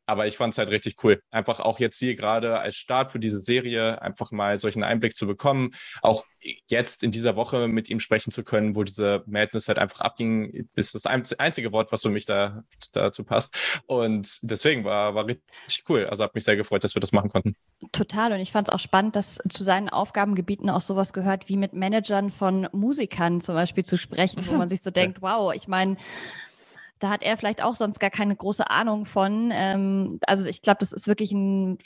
B: Aber ich fand es halt richtig cool. Einfach auch jetzt hier gerade als Start für diese Serie einfach mal solchen Einblick zu bekommen. Auch jetzt in dieser Woche mit ihm sprechen zu können, wo diese Madness halt einfach abging, ist das einzige Wort, was für mich da dazu passt. Und deswegen war, war richtig cool. Also hat mich sehr gefreut, dass wir das machen konnten.
A: Total. Und ich fand es auch spannend, dass zu seinen Aufgabengebieten auch sowas gehört, wie mit Managern von Musikern zum Beispiel zu sprechen, wo man sich so [LAUGHS] denkt, wow, ich meine, da hat er vielleicht auch sonst gar keine große Ahnung von. Ähm, also ich glaube, das ist wirklich ein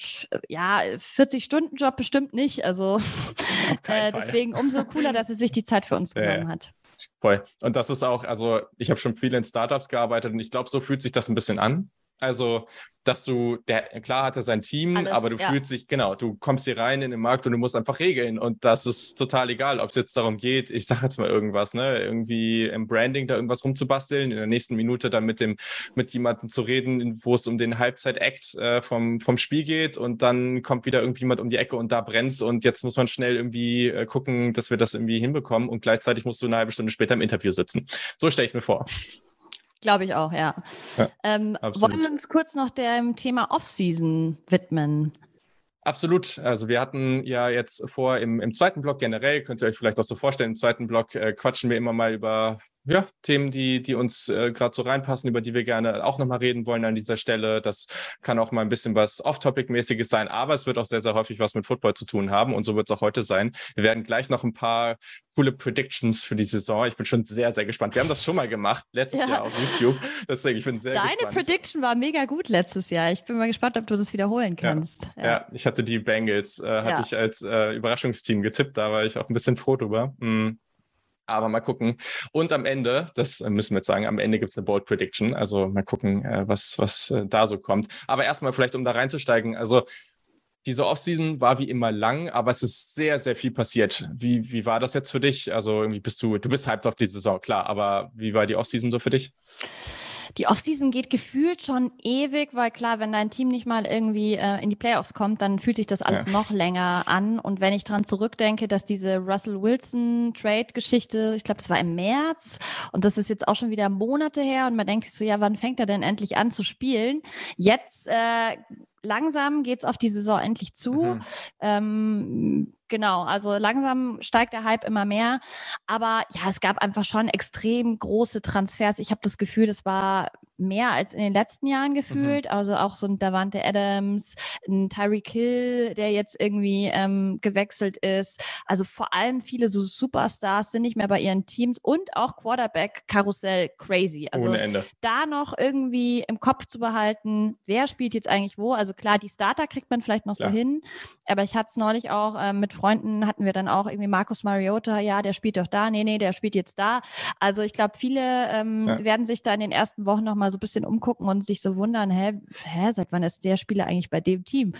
A: ja 40-Stunden-Job bestimmt nicht. Also [LAUGHS] äh, deswegen umso cooler, dass er sich die Zeit für uns [LAUGHS] genommen ja. hat.
B: Voll. Und das ist auch, also ich habe schon viel in Startups gearbeitet und ich glaube, so fühlt sich das ein bisschen an. Also dass du, der, klar hat er sein Team, Alles, aber du ja. fühlst dich, genau, du kommst hier rein in den Markt und du musst einfach regeln und das ist total egal, ob es jetzt darum geht, ich sage jetzt mal irgendwas, ne, irgendwie im Branding da irgendwas rumzubasteln, in der nächsten Minute dann mit dem, mit jemandem zu reden, wo es um den Halbzeit-Act äh, vom, vom Spiel geht und dann kommt wieder irgendjemand um die Ecke und da brennt's und jetzt muss man schnell irgendwie äh, gucken, dass wir das irgendwie hinbekommen und gleichzeitig musst du eine halbe Stunde später im Interview sitzen. So stelle ich mir vor.
A: Glaube ich auch, ja. ja ähm, wollen wir uns kurz noch dem Thema Off-Season widmen?
B: Absolut. Also wir hatten ja jetzt vor im, im zweiten Block generell, könnt ihr euch vielleicht auch so vorstellen, im zweiten Block äh, quatschen wir immer mal über ja, Themen, die, die uns äh, gerade so reinpassen, über die wir gerne auch nochmal reden wollen an dieser Stelle. Das kann auch mal ein bisschen was Off-Topic-mäßiges sein, aber es wird auch sehr, sehr häufig was mit Football zu tun haben und so wird es auch heute sein. Wir werden gleich noch ein paar coole Predictions für die Saison. Ich bin schon sehr, sehr gespannt. Wir haben das schon mal gemacht, letztes ja. Jahr auf YouTube. Deswegen, ich bin sehr
A: Deine
B: gespannt.
A: Deine Prediction war mega gut letztes Jahr. Ich bin mal gespannt, ob du das wiederholen kannst.
B: Ja, ja. ja ich hatte die Bengals, äh, hatte ich als äh, Überraschungsteam getippt. Da war ich auch ein bisschen froh drüber. Mhm. Aber mal gucken. Und am Ende, das müssen wir jetzt sagen, am Ende gibt es eine Bold Prediction. Also mal gucken, äh, was, was äh, da so kommt. Aber erstmal vielleicht, um da reinzusteigen. Also diese Offseason war wie immer lang, aber es ist sehr, sehr viel passiert. Wie, wie war das jetzt für dich? Also irgendwie bist du, du bist hyped auf die Saison, klar, aber wie war die Offseason so für dich?
A: Die Offseason geht gefühlt schon ewig, weil klar, wenn dein Team nicht mal irgendwie äh, in die Playoffs kommt, dann fühlt sich das alles ja. noch länger an. Und wenn ich dran zurückdenke, dass diese Russell Wilson Trade-Geschichte, ich glaube, es war im März und das ist jetzt auch schon wieder Monate her und man denkt sich so, ja, wann fängt er denn endlich an zu spielen? Jetzt äh, langsam geht's auf die Saison endlich zu. Mhm. Ähm, genau, also langsam steigt der Hype immer mehr. Aber ja, es gab einfach schon extrem große Transfers. Ich habe das Gefühl, das war mehr als in den letzten Jahren mhm. gefühlt. Mhm. Also auch so ein Davante Adams, ein Tyreek Hill, der jetzt irgendwie ähm, gewechselt ist. Also vor allem viele so Superstars sind nicht mehr bei ihren Teams und auch Quarterback-Karussell crazy. Also da noch irgendwie im Kopf zu behalten, wer spielt jetzt eigentlich wo. Also klar, die Starter kriegt man vielleicht noch klar. so hin, aber ich hatte es neulich auch ähm, mit Freunden, hatten wir dann auch irgendwie Markus Mariota, ja, der spielt doch da, nee, nee, der spielt jetzt da. Also ich glaube, viele ähm, ja. werden sich da in den ersten Wochen nochmal so ein bisschen umgucken und sich so wundern, hä, hä seit wann ist der Spieler eigentlich bei dem Team?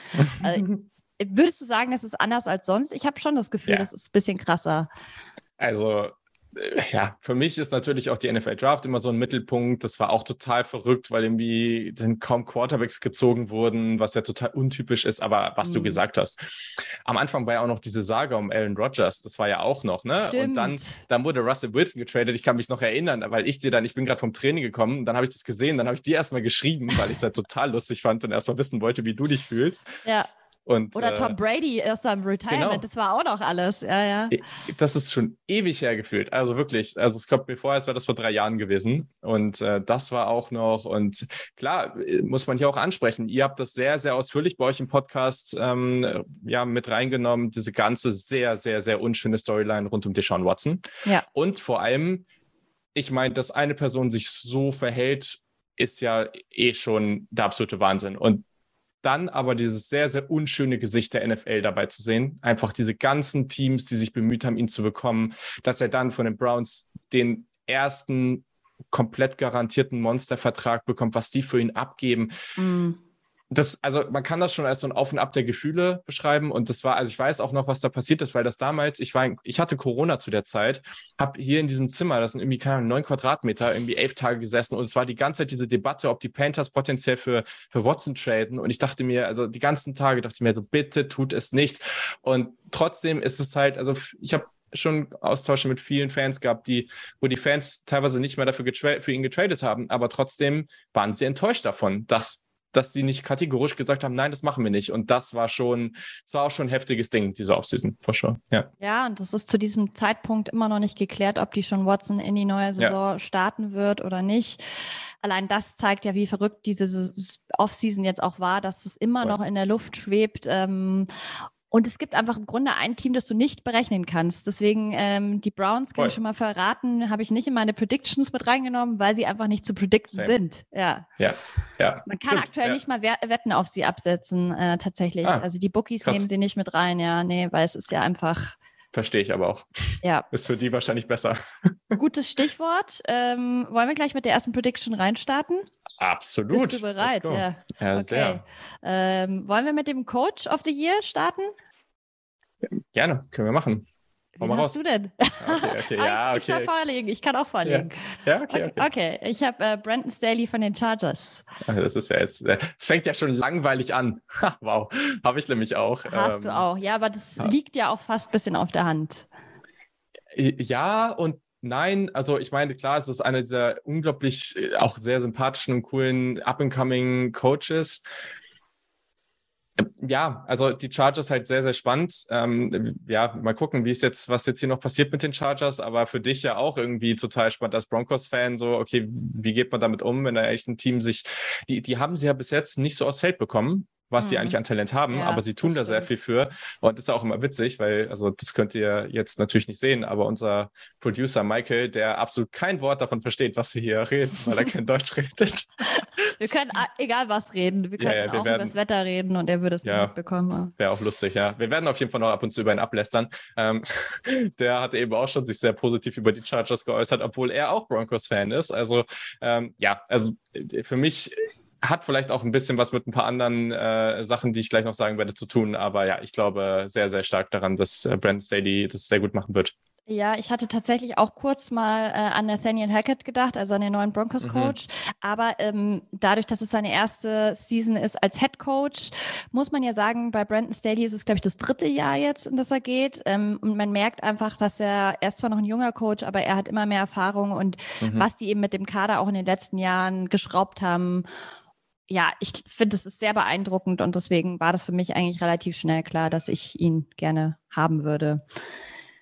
A: also, würdest du sagen, das ist anders als sonst? Ich habe schon das Gefühl, ja. das ist ein bisschen krasser.
B: Also ja, für mich ist natürlich auch die NFL Draft immer so ein Mittelpunkt. Das war auch total verrückt, weil irgendwie dann kaum Quarterbacks gezogen wurden, was ja total untypisch ist. Aber was mhm. du gesagt hast, am Anfang war ja auch noch diese Sage um Aaron Rodgers. Das war ja auch noch, ne? Stimmt. Und dann, dann wurde Russell Wilson getradet. Ich kann mich noch erinnern, weil ich dir dann, ich bin gerade vom Training gekommen, dann habe ich das gesehen, dann habe ich dir erstmal geschrieben, weil ich es halt total [LAUGHS] lustig fand und erstmal wissen wollte, wie du dich fühlst.
A: Ja. Und, Oder Tom äh, Brady erst am Retirement, genau. das war auch noch alles. Ja, ja.
B: Das ist schon ewig hergefühlt. Also wirklich, also es kommt mir vor, als wäre das vor drei Jahren gewesen. Und äh, das war auch noch. Und klar, äh, muss man hier auch ansprechen. Ihr habt das sehr, sehr ausführlich bei euch im Podcast ähm, ja, mit reingenommen. Diese ganze sehr, sehr, sehr unschöne Storyline rund um Deshaun Watson. Ja. Und vor allem, ich meine, dass eine Person sich so verhält, ist ja eh schon der absolute Wahnsinn. Und dann aber dieses sehr, sehr unschöne Gesicht der NFL dabei zu sehen. Einfach diese ganzen Teams, die sich bemüht haben, ihn zu bekommen, dass er dann von den Browns den ersten komplett garantierten Monstervertrag bekommt, was die für ihn abgeben. Mm. Das, also man kann das schon als so ein Auf und Ab der Gefühle beschreiben. Und das war, also ich weiß auch noch, was da passiert ist, weil das damals, ich war, ich hatte Corona zu der Zeit, habe hier in diesem Zimmer, das sind irgendwie keine neun Quadratmeter, irgendwie elf Tage gesessen und es war die ganze Zeit diese Debatte, ob die Panthers potenziell für, für Watson traden. Und ich dachte mir, also die ganzen Tage dachte ich mir, so, bitte tut es nicht. Und trotzdem ist es halt, also ich habe schon Austausche mit vielen Fans gehabt, die, wo die Fans teilweise nicht mehr dafür für ihn getradet haben, aber trotzdem waren sie enttäuscht davon, dass dass die nicht kategorisch gesagt haben, nein, das machen wir nicht. Und das war schon, das war auch schon ein heftiges Ding, diese Offseason, for sure. Ja.
A: ja, und das ist zu diesem Zeitpunkt immer noch nicht geklärt, ob die schon Watson in die neue Saison ja. starten wird oder nicht. Allein das zeigt ja, wie verrückt diese Offseason jetzt auch war, dass es immer Voll. noch in der Luft schwebt. Ähm, und es gibt einfach im Grunde ein Team, das du nicht berechnen kannst. Deswegen ähm, die Browns, kann Voll. ich schon mal verraten, habe ich nicht in meine Predictions mit reingenommen, weil sie einfach nicht zu predikten Same. sind. Ja.
B: ja. ja.
A: Man kann Stimmt. aktuell ja. nicht mal Wetten auf sie absetzen, äh, tatsächlich. Ah, also die Bookies krass. nehmen sie nicht mit rein, ja, nee, weil es ist ja einfach.
B: Verstehe ich aber auch.
A: Ja.
B: Ist für die wahrscheinlich besser. [LAUGHS]
A: Gutes Stichwort. Ähm, wollen wir gleich mit der ersten Prediction reinstarten?
B: Absolut.
A: Bist du bereit? Ja.
B: ja okay. sehr.
A: Ähm, wollen wir mit dem Coach of the Year starten?
B: Gerne, können wir machen.
A: Wen hast raus. du denn?
B: Okay, [LAUGHS] okay, ja,
A: ich, ich okay. vorlegen, ich kann auch vorlegen.
B: Ja, ja okay, okay,
A: okay. ich habe äh, Brandon Staley von den Chargers.
B: Das ist ja jetzt, äh, es fängt ja schon langweilig an. [LAUGHS] wow, habe ich nämlich auch.
A: Hast ähm, du auch, ja, aber das ja. liegt ja auch fast ein bisschen auf der Hand.
B: Ja und Nein, also ich meine, klar, es ist einer dieser unglaublich äh, auch sehr sympathischen und coolen Up-and-Coming Coaches. Ja, also die Chargers halt sehr, sehr spannend. Ähm, ja, mal gucken, wie es jetzt, was jetzt hier noch passiert mit den Chargers, aber für dich ja auch irgendwie total spannend als Broncos-Fan. So, okay, wie geht man damit um, wenn da echt ein Team sich, die, die haben sie ja bis jetzt nicht so aufs Feld bekommen was mhm. sie eigentlich an Talent haben, ja, aber sie tun da sehr viel für. Und das ist auch immer witzig, weil, also das könnt ihr jetzt natürlich nicht sehen, aber unser Producer Michael, der absolut kein Wort davon versteht, was wir hier reden, weil er kein [LAUGHS] Deutsch redet.
A: Wir können egal was reden. Wir können ja, ja, wir auch werden, über das Wetter reden und er würde es ja, nicht bekommen.
B: Wäre auch lustig, ja. Wir werden auf jeden Fall noch ab und zu über ihn ablästern. Ähm, [LAUGHS] der hat eben auch schon sich sehr positiv über die Chargers geäußert, obwohl er auch Broncos-Fan ist. Also ähm, ja, also für mich hat vielleicht auch ein bisschen was mit ein paar anderen äh, Sachen, die ich gleich noch sagen werde, zu tun. Aber ja, ich glaube sehr, sehr stark daran, dass äh, Brandon Staley das sehr gut machen wird.
A: Ja, ich hatte tatsächlich auch kurz mal äh, an Nathaniel Hackett gedacht, also an den neuen Broncos-Coach. Mhm. Aber ähm, dadurch, dass es seine erste Season ist als Head Coach, muss man ja sagen, bei Brandon Staley ist es, glaube ich, das dritte Jahr jetzt, in das er geht. Ähm, und man merkt einfach, dass er, er ist zwar noch ein junger Coach, aber er hat immer mehr Erfahrung und mhm. was die eben mit dem Kader auch in den letzten Jahren geschraubt haben ja, ich finde, es ist sehr beeindruckend und deswegen war das für mich eigentlich relativ schnell klar, dass ich ihn gerne haben würde.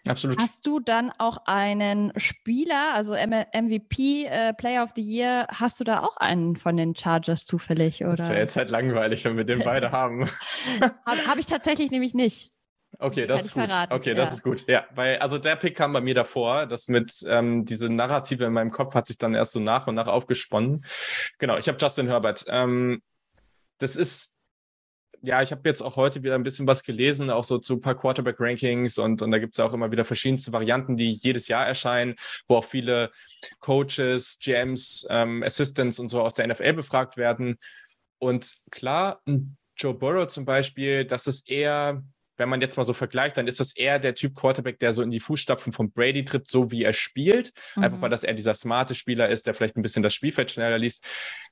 B: Absolut.
A: Hast du dann auch einen Spieler, also MVP, äh, Player of the Year, hast du da auch einen von den Chargers zufällig? Oder? Das
B: wäre jetzt halt langweilig, wenn wir den beide [LAUGHS] haben.
A: Habe hab ich tatsächlich nämlich nicht.
B: Okay, das ist gut. Verraten. Okay, das ja. ist gut. Ja, weil also der Pick kam bei mir davor. Das mit ähm, diese Narrative in meinem Kopf hat sich dann erst so nach und nach aufgesponnen. Genau, ich habe Justin Herbert. Ähm, das ist ja, ich habe jetzt auch heute wieder ein bisschen was gelesen, auch so zu ein paar Quarterback-Rankings und, und da gibt es auch immer wieder verschiedenste Varianten, die jedes Jahr erscheinen, wo auch viele Coaches, GMs, ähm, Assistants und so aus der NFL befragt werden. Und klar, Joe Burrow zum Beispiel, das ist eher wenn man jetzt mal so vergleicht, dann ist das eher der Typ Quarterback, der so in die Fußstapfen von Brady tritt, so wie er spielt. Mhm. Einfach weil das er dieser smarte Spieler ist, der vielleicht ein bisschen das Spielfeld schneller liest.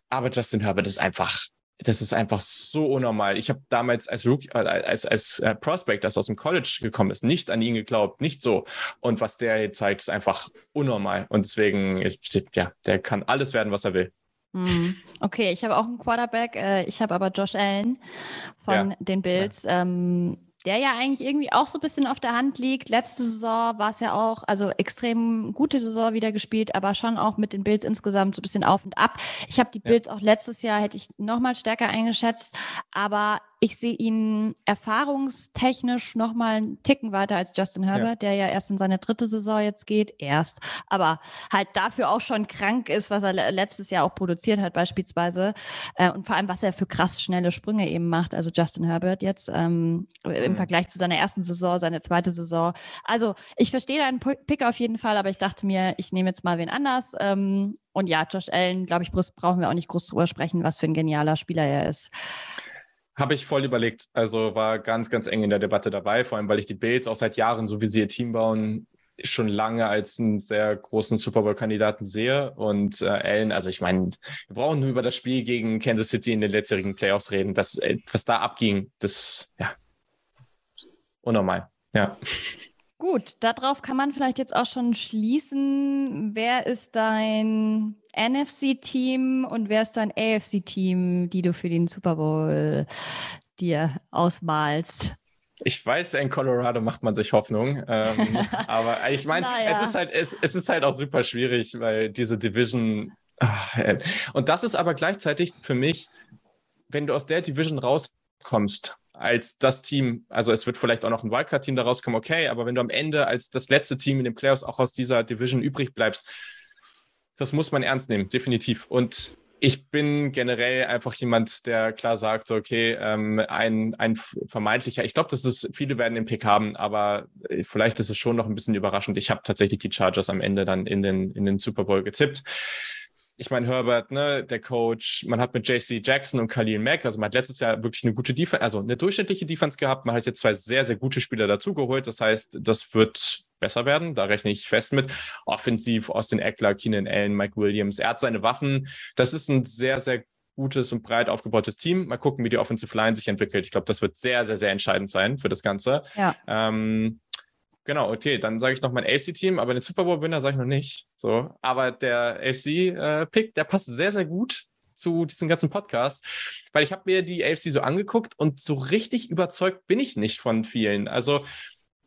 B: Aber Justin Herbert ist einfach das ist einfach so unnormal. Ich habe damals als Rookie, äh, als, als äh, Prospect, das aus dem College gekommen ist, nicht an ihn geglaubt, nicht so. Und was der hier zeigt, ist einfach unnormal. Und deswegen, ja, der kann alles werden, was er will.
A: Mhm. Okay, ich habe auch einen Quarterback. Äh, ich habe aber Josh Allen von ja. den Bills. Ja. Ähm, der ja eigentlich irgendwie auch so ein bisschen auf der Hand liegt. Letzte Saison war es ja auch, also extrem gute Saison wieder gespielt, aber schon auch mit den Bills insgesamt so ein bisschen auf und ab. Ich habe die Bills ja. auch letztes Jahr, hätte ich noch mal stärker eingeschätzt, aber ich sehe ihn erfahrungstechnisch noch mal einen Ticken weiter als Justin Herbert, ja. der ja erst in seine dritte Saison jetzt geht, erst, aber halt dafür auch schon krank ist, was er letztes Jahr auch produziert hat beispielsweise äh, und vor allem, was er für krass schnelle Sprünge eben macht, also Justin Herbert jetzt ähm, mhm. im Vergleich zu seiner ersten Saison, seine zweite Saison. Also ich verstehe deinen Pick auf jeden Fall, aber ich dachte mir, ich nehme jetzt mal wen anders. Ähm, und ja, Josh Allen, glaube ich, brauchen wir auch nicht groß drüber sprechen, was für ein genialer Spieler er ist.
B: Habe ich voll überlegt. Also war ganz, ganz eng in der Debatte dabei, vor allem weil ich die Bills auch seit Jahren, so wie sie ihr Team bauen, schon lange als einen sehr großen Super Bowl-Kandidaten sehe. Und äh, Allen, also ich meine, wir brauchen nur über das Spiel gegen Kansas City in den letztjährigen Playoffs reden. Das, äh, was da abging, das, ja, unnormal. Ja. [LAUGHS]
A: Gut, darauf kann man vielleicht jetzt auch schon schließen. Wer ist dein NFC-Team und wer ist dein AFC-Team, die du für den Super Bowl dir ausmalst?
B: Ich weiß, in Colorado macht man sich Hoffnung. Ähm, [LAUGHS] aber ich meine, naja. es ist halt, es, es ist halt auch super schwierig, weil diese Division. Ach, und das ist aber gleichzeitig für mich, wenn du aus der Division rauskommst, als das Team, also es wird vielleicht auch noch ein Wildcard-Team da rauskommen, okay, aber wenn du am Ende als das letzte Team in den Playoffs auch aus dieser Division übrig bleibst, das muss man ernst nehmen, definitiv. Und ich bin generell einfach jemand, der klar sagt, okay, ähm, ein, ein vermeintlicher, ich glaube, dass es viele werden den Pick haben, aber äh, vielleicht ist es schon noch ein bisschen überraschend. Ich habe tatsächlich die Chargers am Ende dann in den, in den Super Bowl getippt ich meine, Herbert, ne, der Coach, man hat mit JC Jackson und Khalil Mack, also man hat letztes Jahr wirklich eine gute Defense, also eine durchschnittliche Defense gehabt. Man hat jetzt zwei sehr, sehr gute Spieler dazugeholt. Das heißt, das wird besser werden. Da rechne ich fest mit. Offensiv, Austin Eckler, Keenan Allen, Mike Williams. Er hat seine Waffen. Das ist ein sehr, sehr gutes und breit aufgebautes Team. Mal gucken, wie die Offensive Line sich entwickelt. Ich glaube, das wird sehr, sehr, sehr entscheidend sein für das Ganze. Ja. Ähm, Genau, okay, dann sage ich noch mein AFC-Team, aber den Super Bowl-Winner sage ich noch nicht. So, aber der AFC-Pick, äh, der passt sehr, sehr gut zu diesem ganzen Podcast, weil ich habe mir die AFC so angeguckt und so richtig überzeugt bin ich nicht von vielen. Also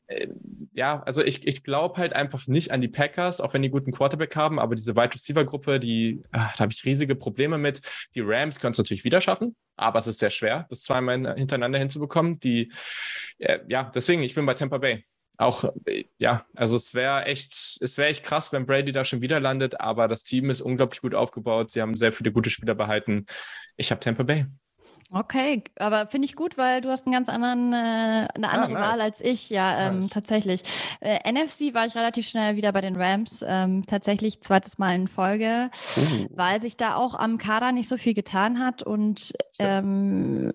B: äh, ja, also ich, ich glaube halt einfach nicht an die Packers, auch wenn die guten Quarterback haben, aber diese Wide Receiver Gruppe, die, ach, da habe ich riesige Probleme mit. Die Rams können es natürlich wieder schaffen, aber es ist sehr schwer, das zweimal hintereinander hinzubekommen. Die, äh, ja, deswegen, ich bin bei Tampa Bay auch, ja, also es wäre echt, es wäre echt krass, wenn Brady da schon wieder landet, aber das Team ist unglaublich gut aufgebaut. Sie haben sehr viele gute Spieler behalten. Ich habe Tampa Bay.
A: Okay, aber finde ich gut, weil du hast einen ganz anderen, äh, eine ah, andere ah, nice. Wahl als ich. Ja, ähm, nice. tatsächlich. Äh, NFC war ich relativ schnell wieder bei den Rams. Ähm, tatsächlich zweites Mal in Folge, uh. weil sich da auch am Kader nicht so viel getan hat und ähm,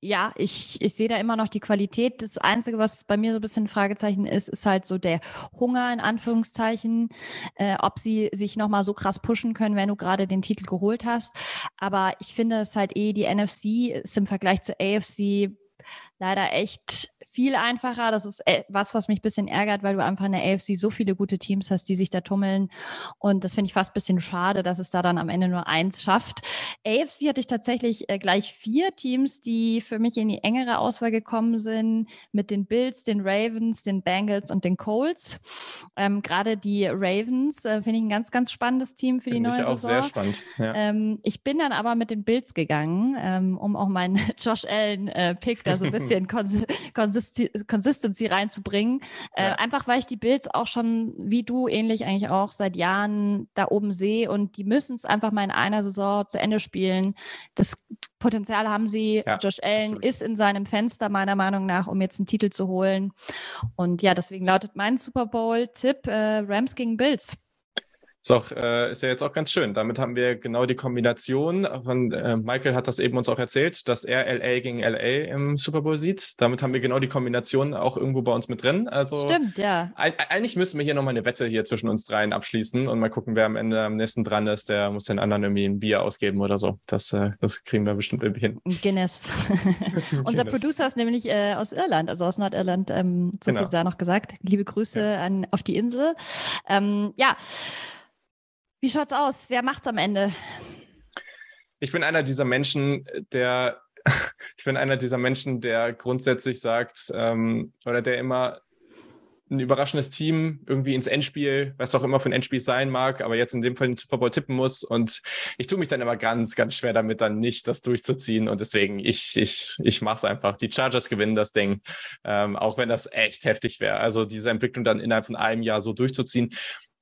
A: ja, ich, ich sehe da immer noch die Qualität. Das Einzige, was bei mir so ein bisschen ein Fragezeichen ist, ist halt so der Hunger in Anführungszeichen, äh, ob sie sich nochmal so krass pushen können, wenn du gerade den Titel geholt hast. Aber ich finde es halt eh, die NFC ist im Vergleich zur AFC leider echt viel einfacher. Das ist äh, was, was mich ein bisschen ärgert, weil du einfach in der AFC so viele gute Teams hast, die sich da tummeln. Und das finde ich fast ein bisschen schade, dass es da dann am Ende nur eins schafft. AFC hatte ich tatsächlich äh, gleich vier Teams, die für mich in die engere Auswahl gekommen sind, mit den Bills, den Ravens, den Bengals und den Colts. Ähm, Gerade die Ravens äh, finde ich ein ganz, ganz spannendes Team für find die neue ich auch Saison. Sehr spannend. Ja. Ähm, ich bin dann aber mit den Bills gegangen, ähm, um auch meinen [LAUGHS] Josh Allen-Pick äh, da so ein [LAUGHS] bisschen kons Consistency, Consistency reinzubringen. Äh, ja. Einfach weil ich die Bills auch schon, wie du ähnlich eigentlich auch, seit Jahren da oben sehe und die müssen es einfach mal in einer Saison zu Ende spielen. Das Potenzial haben sie. Ja, Josh Allen absolut. ist in seinem Fenster meiner Meinung nach, um jetzt einen Titel zu holen. Und ja, deswegen lautet mein Super Bowl-Tipp äh, Rams gegen Bills.
B: Ist, auch, äh, ist ja jetzt auch ganz schön. Damit haben wir genau die Kombination. Von, äh, Michael hat das eben uns auch erzählt, dass er LA gegen LA im Super Bowl sieht. Damit haben wir genau die Kombination auch irgendwo bei uns mit drin. Also
A: Stimmt, ja.
B: Eigentlich müssen wir hier nochmal eine Wette hier zwischen uns dreien abschließen und mal gucken, wer am Ende am nächsten dran ist. Der muss den anderen irgendwie ein Bier ausgeben oder so. Das, äh, das kriegen wir bestimmt irgendwie hin.
A: Guinness. [LAUGHS] Unser Guinness. Producer ist nämlich äh, aus Irland, also aus Nordirland. Ähm, so genau. viel ist da noch gesagt. Liebe Grüße ja. an, auf die Insel. Ähm, ja. Wie schaut's aus? Wer macht's am Ende?
B: Ich bin einer dieser Menschen, der [LAUGHS] ich bin einer dieser Menschen, der grundsätzlich sagt ähm, oder der immer ein überraschendes Team irgendwie ins Endspiel, was auch immer für ein Endspiel sein mag, aber jetzt in dem Fall den Super Bowl tippen muss. Und ich tue mich dann immer ganz, ganz schwer damit, dann nicht das durchzuziehen. Und deswegen, ich, ich, ich mache es einfach. Die Chargers gewinnen das Ding, ähm, auch wenn das echt heftig wäre. Also diese Entwicklung dann innerhalb von einem Jahr so durchzuziehen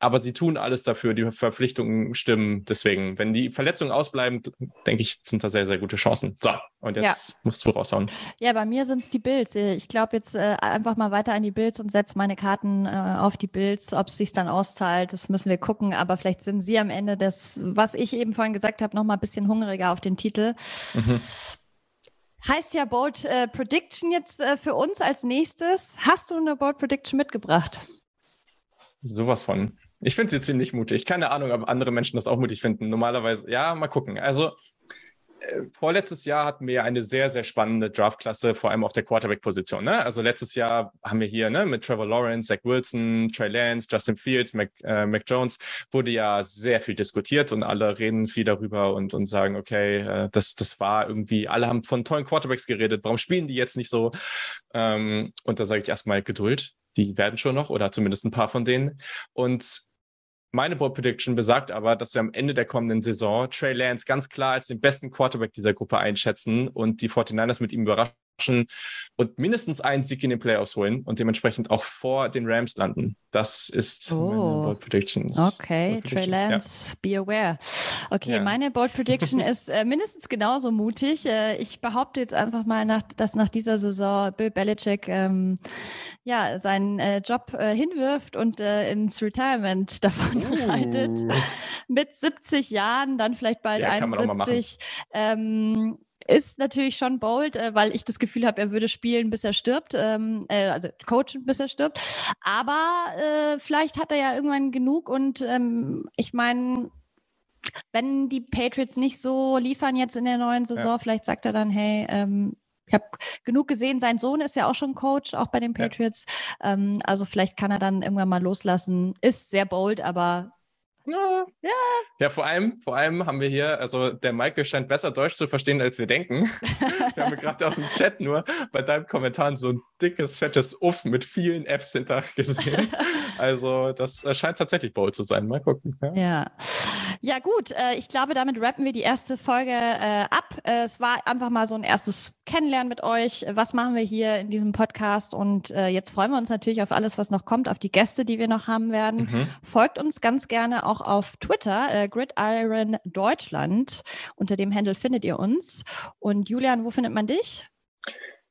B: aber sie tun alles dafür, die Verpflichtungen stimmen. Deswegen, wenn die Verletzungen ausbleiben, denke ich, sind da sehr, sehr gute Chancen. So, und jetzt ja. musst du raushauen.
A: Ja, bei mir sind es die Bills. Ich glaube jetzt äh, einfach mal weiter an die Bills und setze meine Karten äh, auf die Bills. Ob es sich dann auszahlt, das müssen wir gucken. Aber vielleicht sind sie am Ende das, was ich eben vorhin gesagt habe, noch mal ein bisschen hungriger auf den Titel. Mhm. Heißt ja Bold äh, Prediction jetzt äh, für uns als nächstes. Hast du eine Bold Prediction mitgebracht?
B: Sowas von. Ich finde sie ziemlich mutig. Keine Ahnung, ob andere Menschen das auch mutig finden. Normalerweise, ja, mal gucken. Also äh, vorletztes Jahr hatten wir eine sehr, sehr spannende Draftklasse, vor allem auf der Quarterback-Position. Ne? Also letztes Jahr haben wir hier ne, mit Trevor Lawrence, Zach Wilson, Trey Lance, Justin Fields, Mac, äh, Mac Jones wurde ja sehr viel diskutiert und alle reden viel darüber und, und sagen, okay, äh, das, das war irgendwie, alle haben von tollen Quarterbacks geredet, warum spielen die jetzt nicht so? Ähm, und da sage ich erstmal Geduld. Die werden schon noch oder zumindest ein paar von denen. Und meine Board Prediction besagt aber, dass wir am Ende der kommenden Saison Trey Lance ganz klar als den besten Quarterback dieser Gruppe einschätzen und die 49ers mit ihm überraschen und mindestens einen Sieg in den Playoffs holen und dementsprechend auch vor den Rams landen. Das ist oh. meine Bold Predictions.
A: Okay, Bold Trey Lance, ja. be aware. Okay, ja. meine Bold Prediction [LAUGHS] ist äh, mindestens genauso mutig. Äh, ich behaupte jetzt einfach mal, nach, dass nach dieser Saison Bill Belichick ähm, ja, seinen äh, Job äh, hinwirft und äh, ins Retirement [LAUGHS] davon uh. reitet. Mit 70 Jahren, dann vielleicht bald ja, 71 ist natürlich schon bold, äh, weil ich das Gefühl habe, er würde spielen, bis er stirbt, ähm, äh, also coachen, bis er stirbt. Aber äh, vielleicht hat er ja irgendwann genug und ähm, ich meine, wenn die Patriots nicht so liefern jetzt in der neuen Saison, ja. vielleicht sagt er dann, hey, ähm, ich habe genug gesehen, sein Sohn ist ja auch schon Coach, auch bei den Patriots. Ja. Ähm, also vielleicht kann er dann irgendwann mal loslassen. Ist sehr bold, aber
B: ja. ja. Ja, vor allem, vor allem haben wir hier, also der Michael scheint besser Deutsch zu verstehen, als wir denken. [LAUGHS] wir haben gerade aus dem Chat nur bei deinem Kommentar so ein dickes, fettes Uff mit vielen Fs hinter gesehen. [LAUGHS] Also das scheint tatsächlich bold zu sein. Mal gucken.
A: Ja. ja. Ja, gut. Äh, ich glaube, damit rappen wir die erste Folge äh, ab. Äh, es war einfach mal so ein erstes Kennenlernen mit euch. Was machen wir hier in diesem Podcast? Und äh, jetzt freuen wir uns natürlich auf alles, was noch kommt, auf die Gäste, die wir noch haben werden. Mhm. Folgt uns ganz gerne auch auf Twitter, äh, Gridiron Deutschland. Unter dem Handle findet ihr uns. Und Julian, wo findet man dich?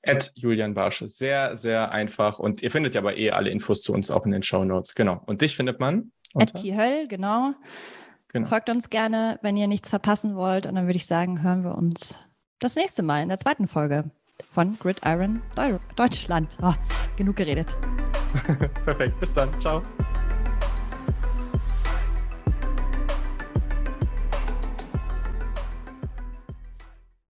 B: At Julian Barsch. Sehr, sehr einfach. Und ihr findet ja aber eh alle Infos zu uns auch in den Show Notes. Genau. Und dich findet man?
A: At Höll, genau. Genau. Folgt uns gerne, wenn ihr nichts verpassen wollt. Und dann würde ich sagen, hören wir uns das nächste Mal in der zweiten Folge von Gridiron Deutschland. Oh, genug geredet. [LAUGHS]
B: Perfekt. Bis dann. Ciao.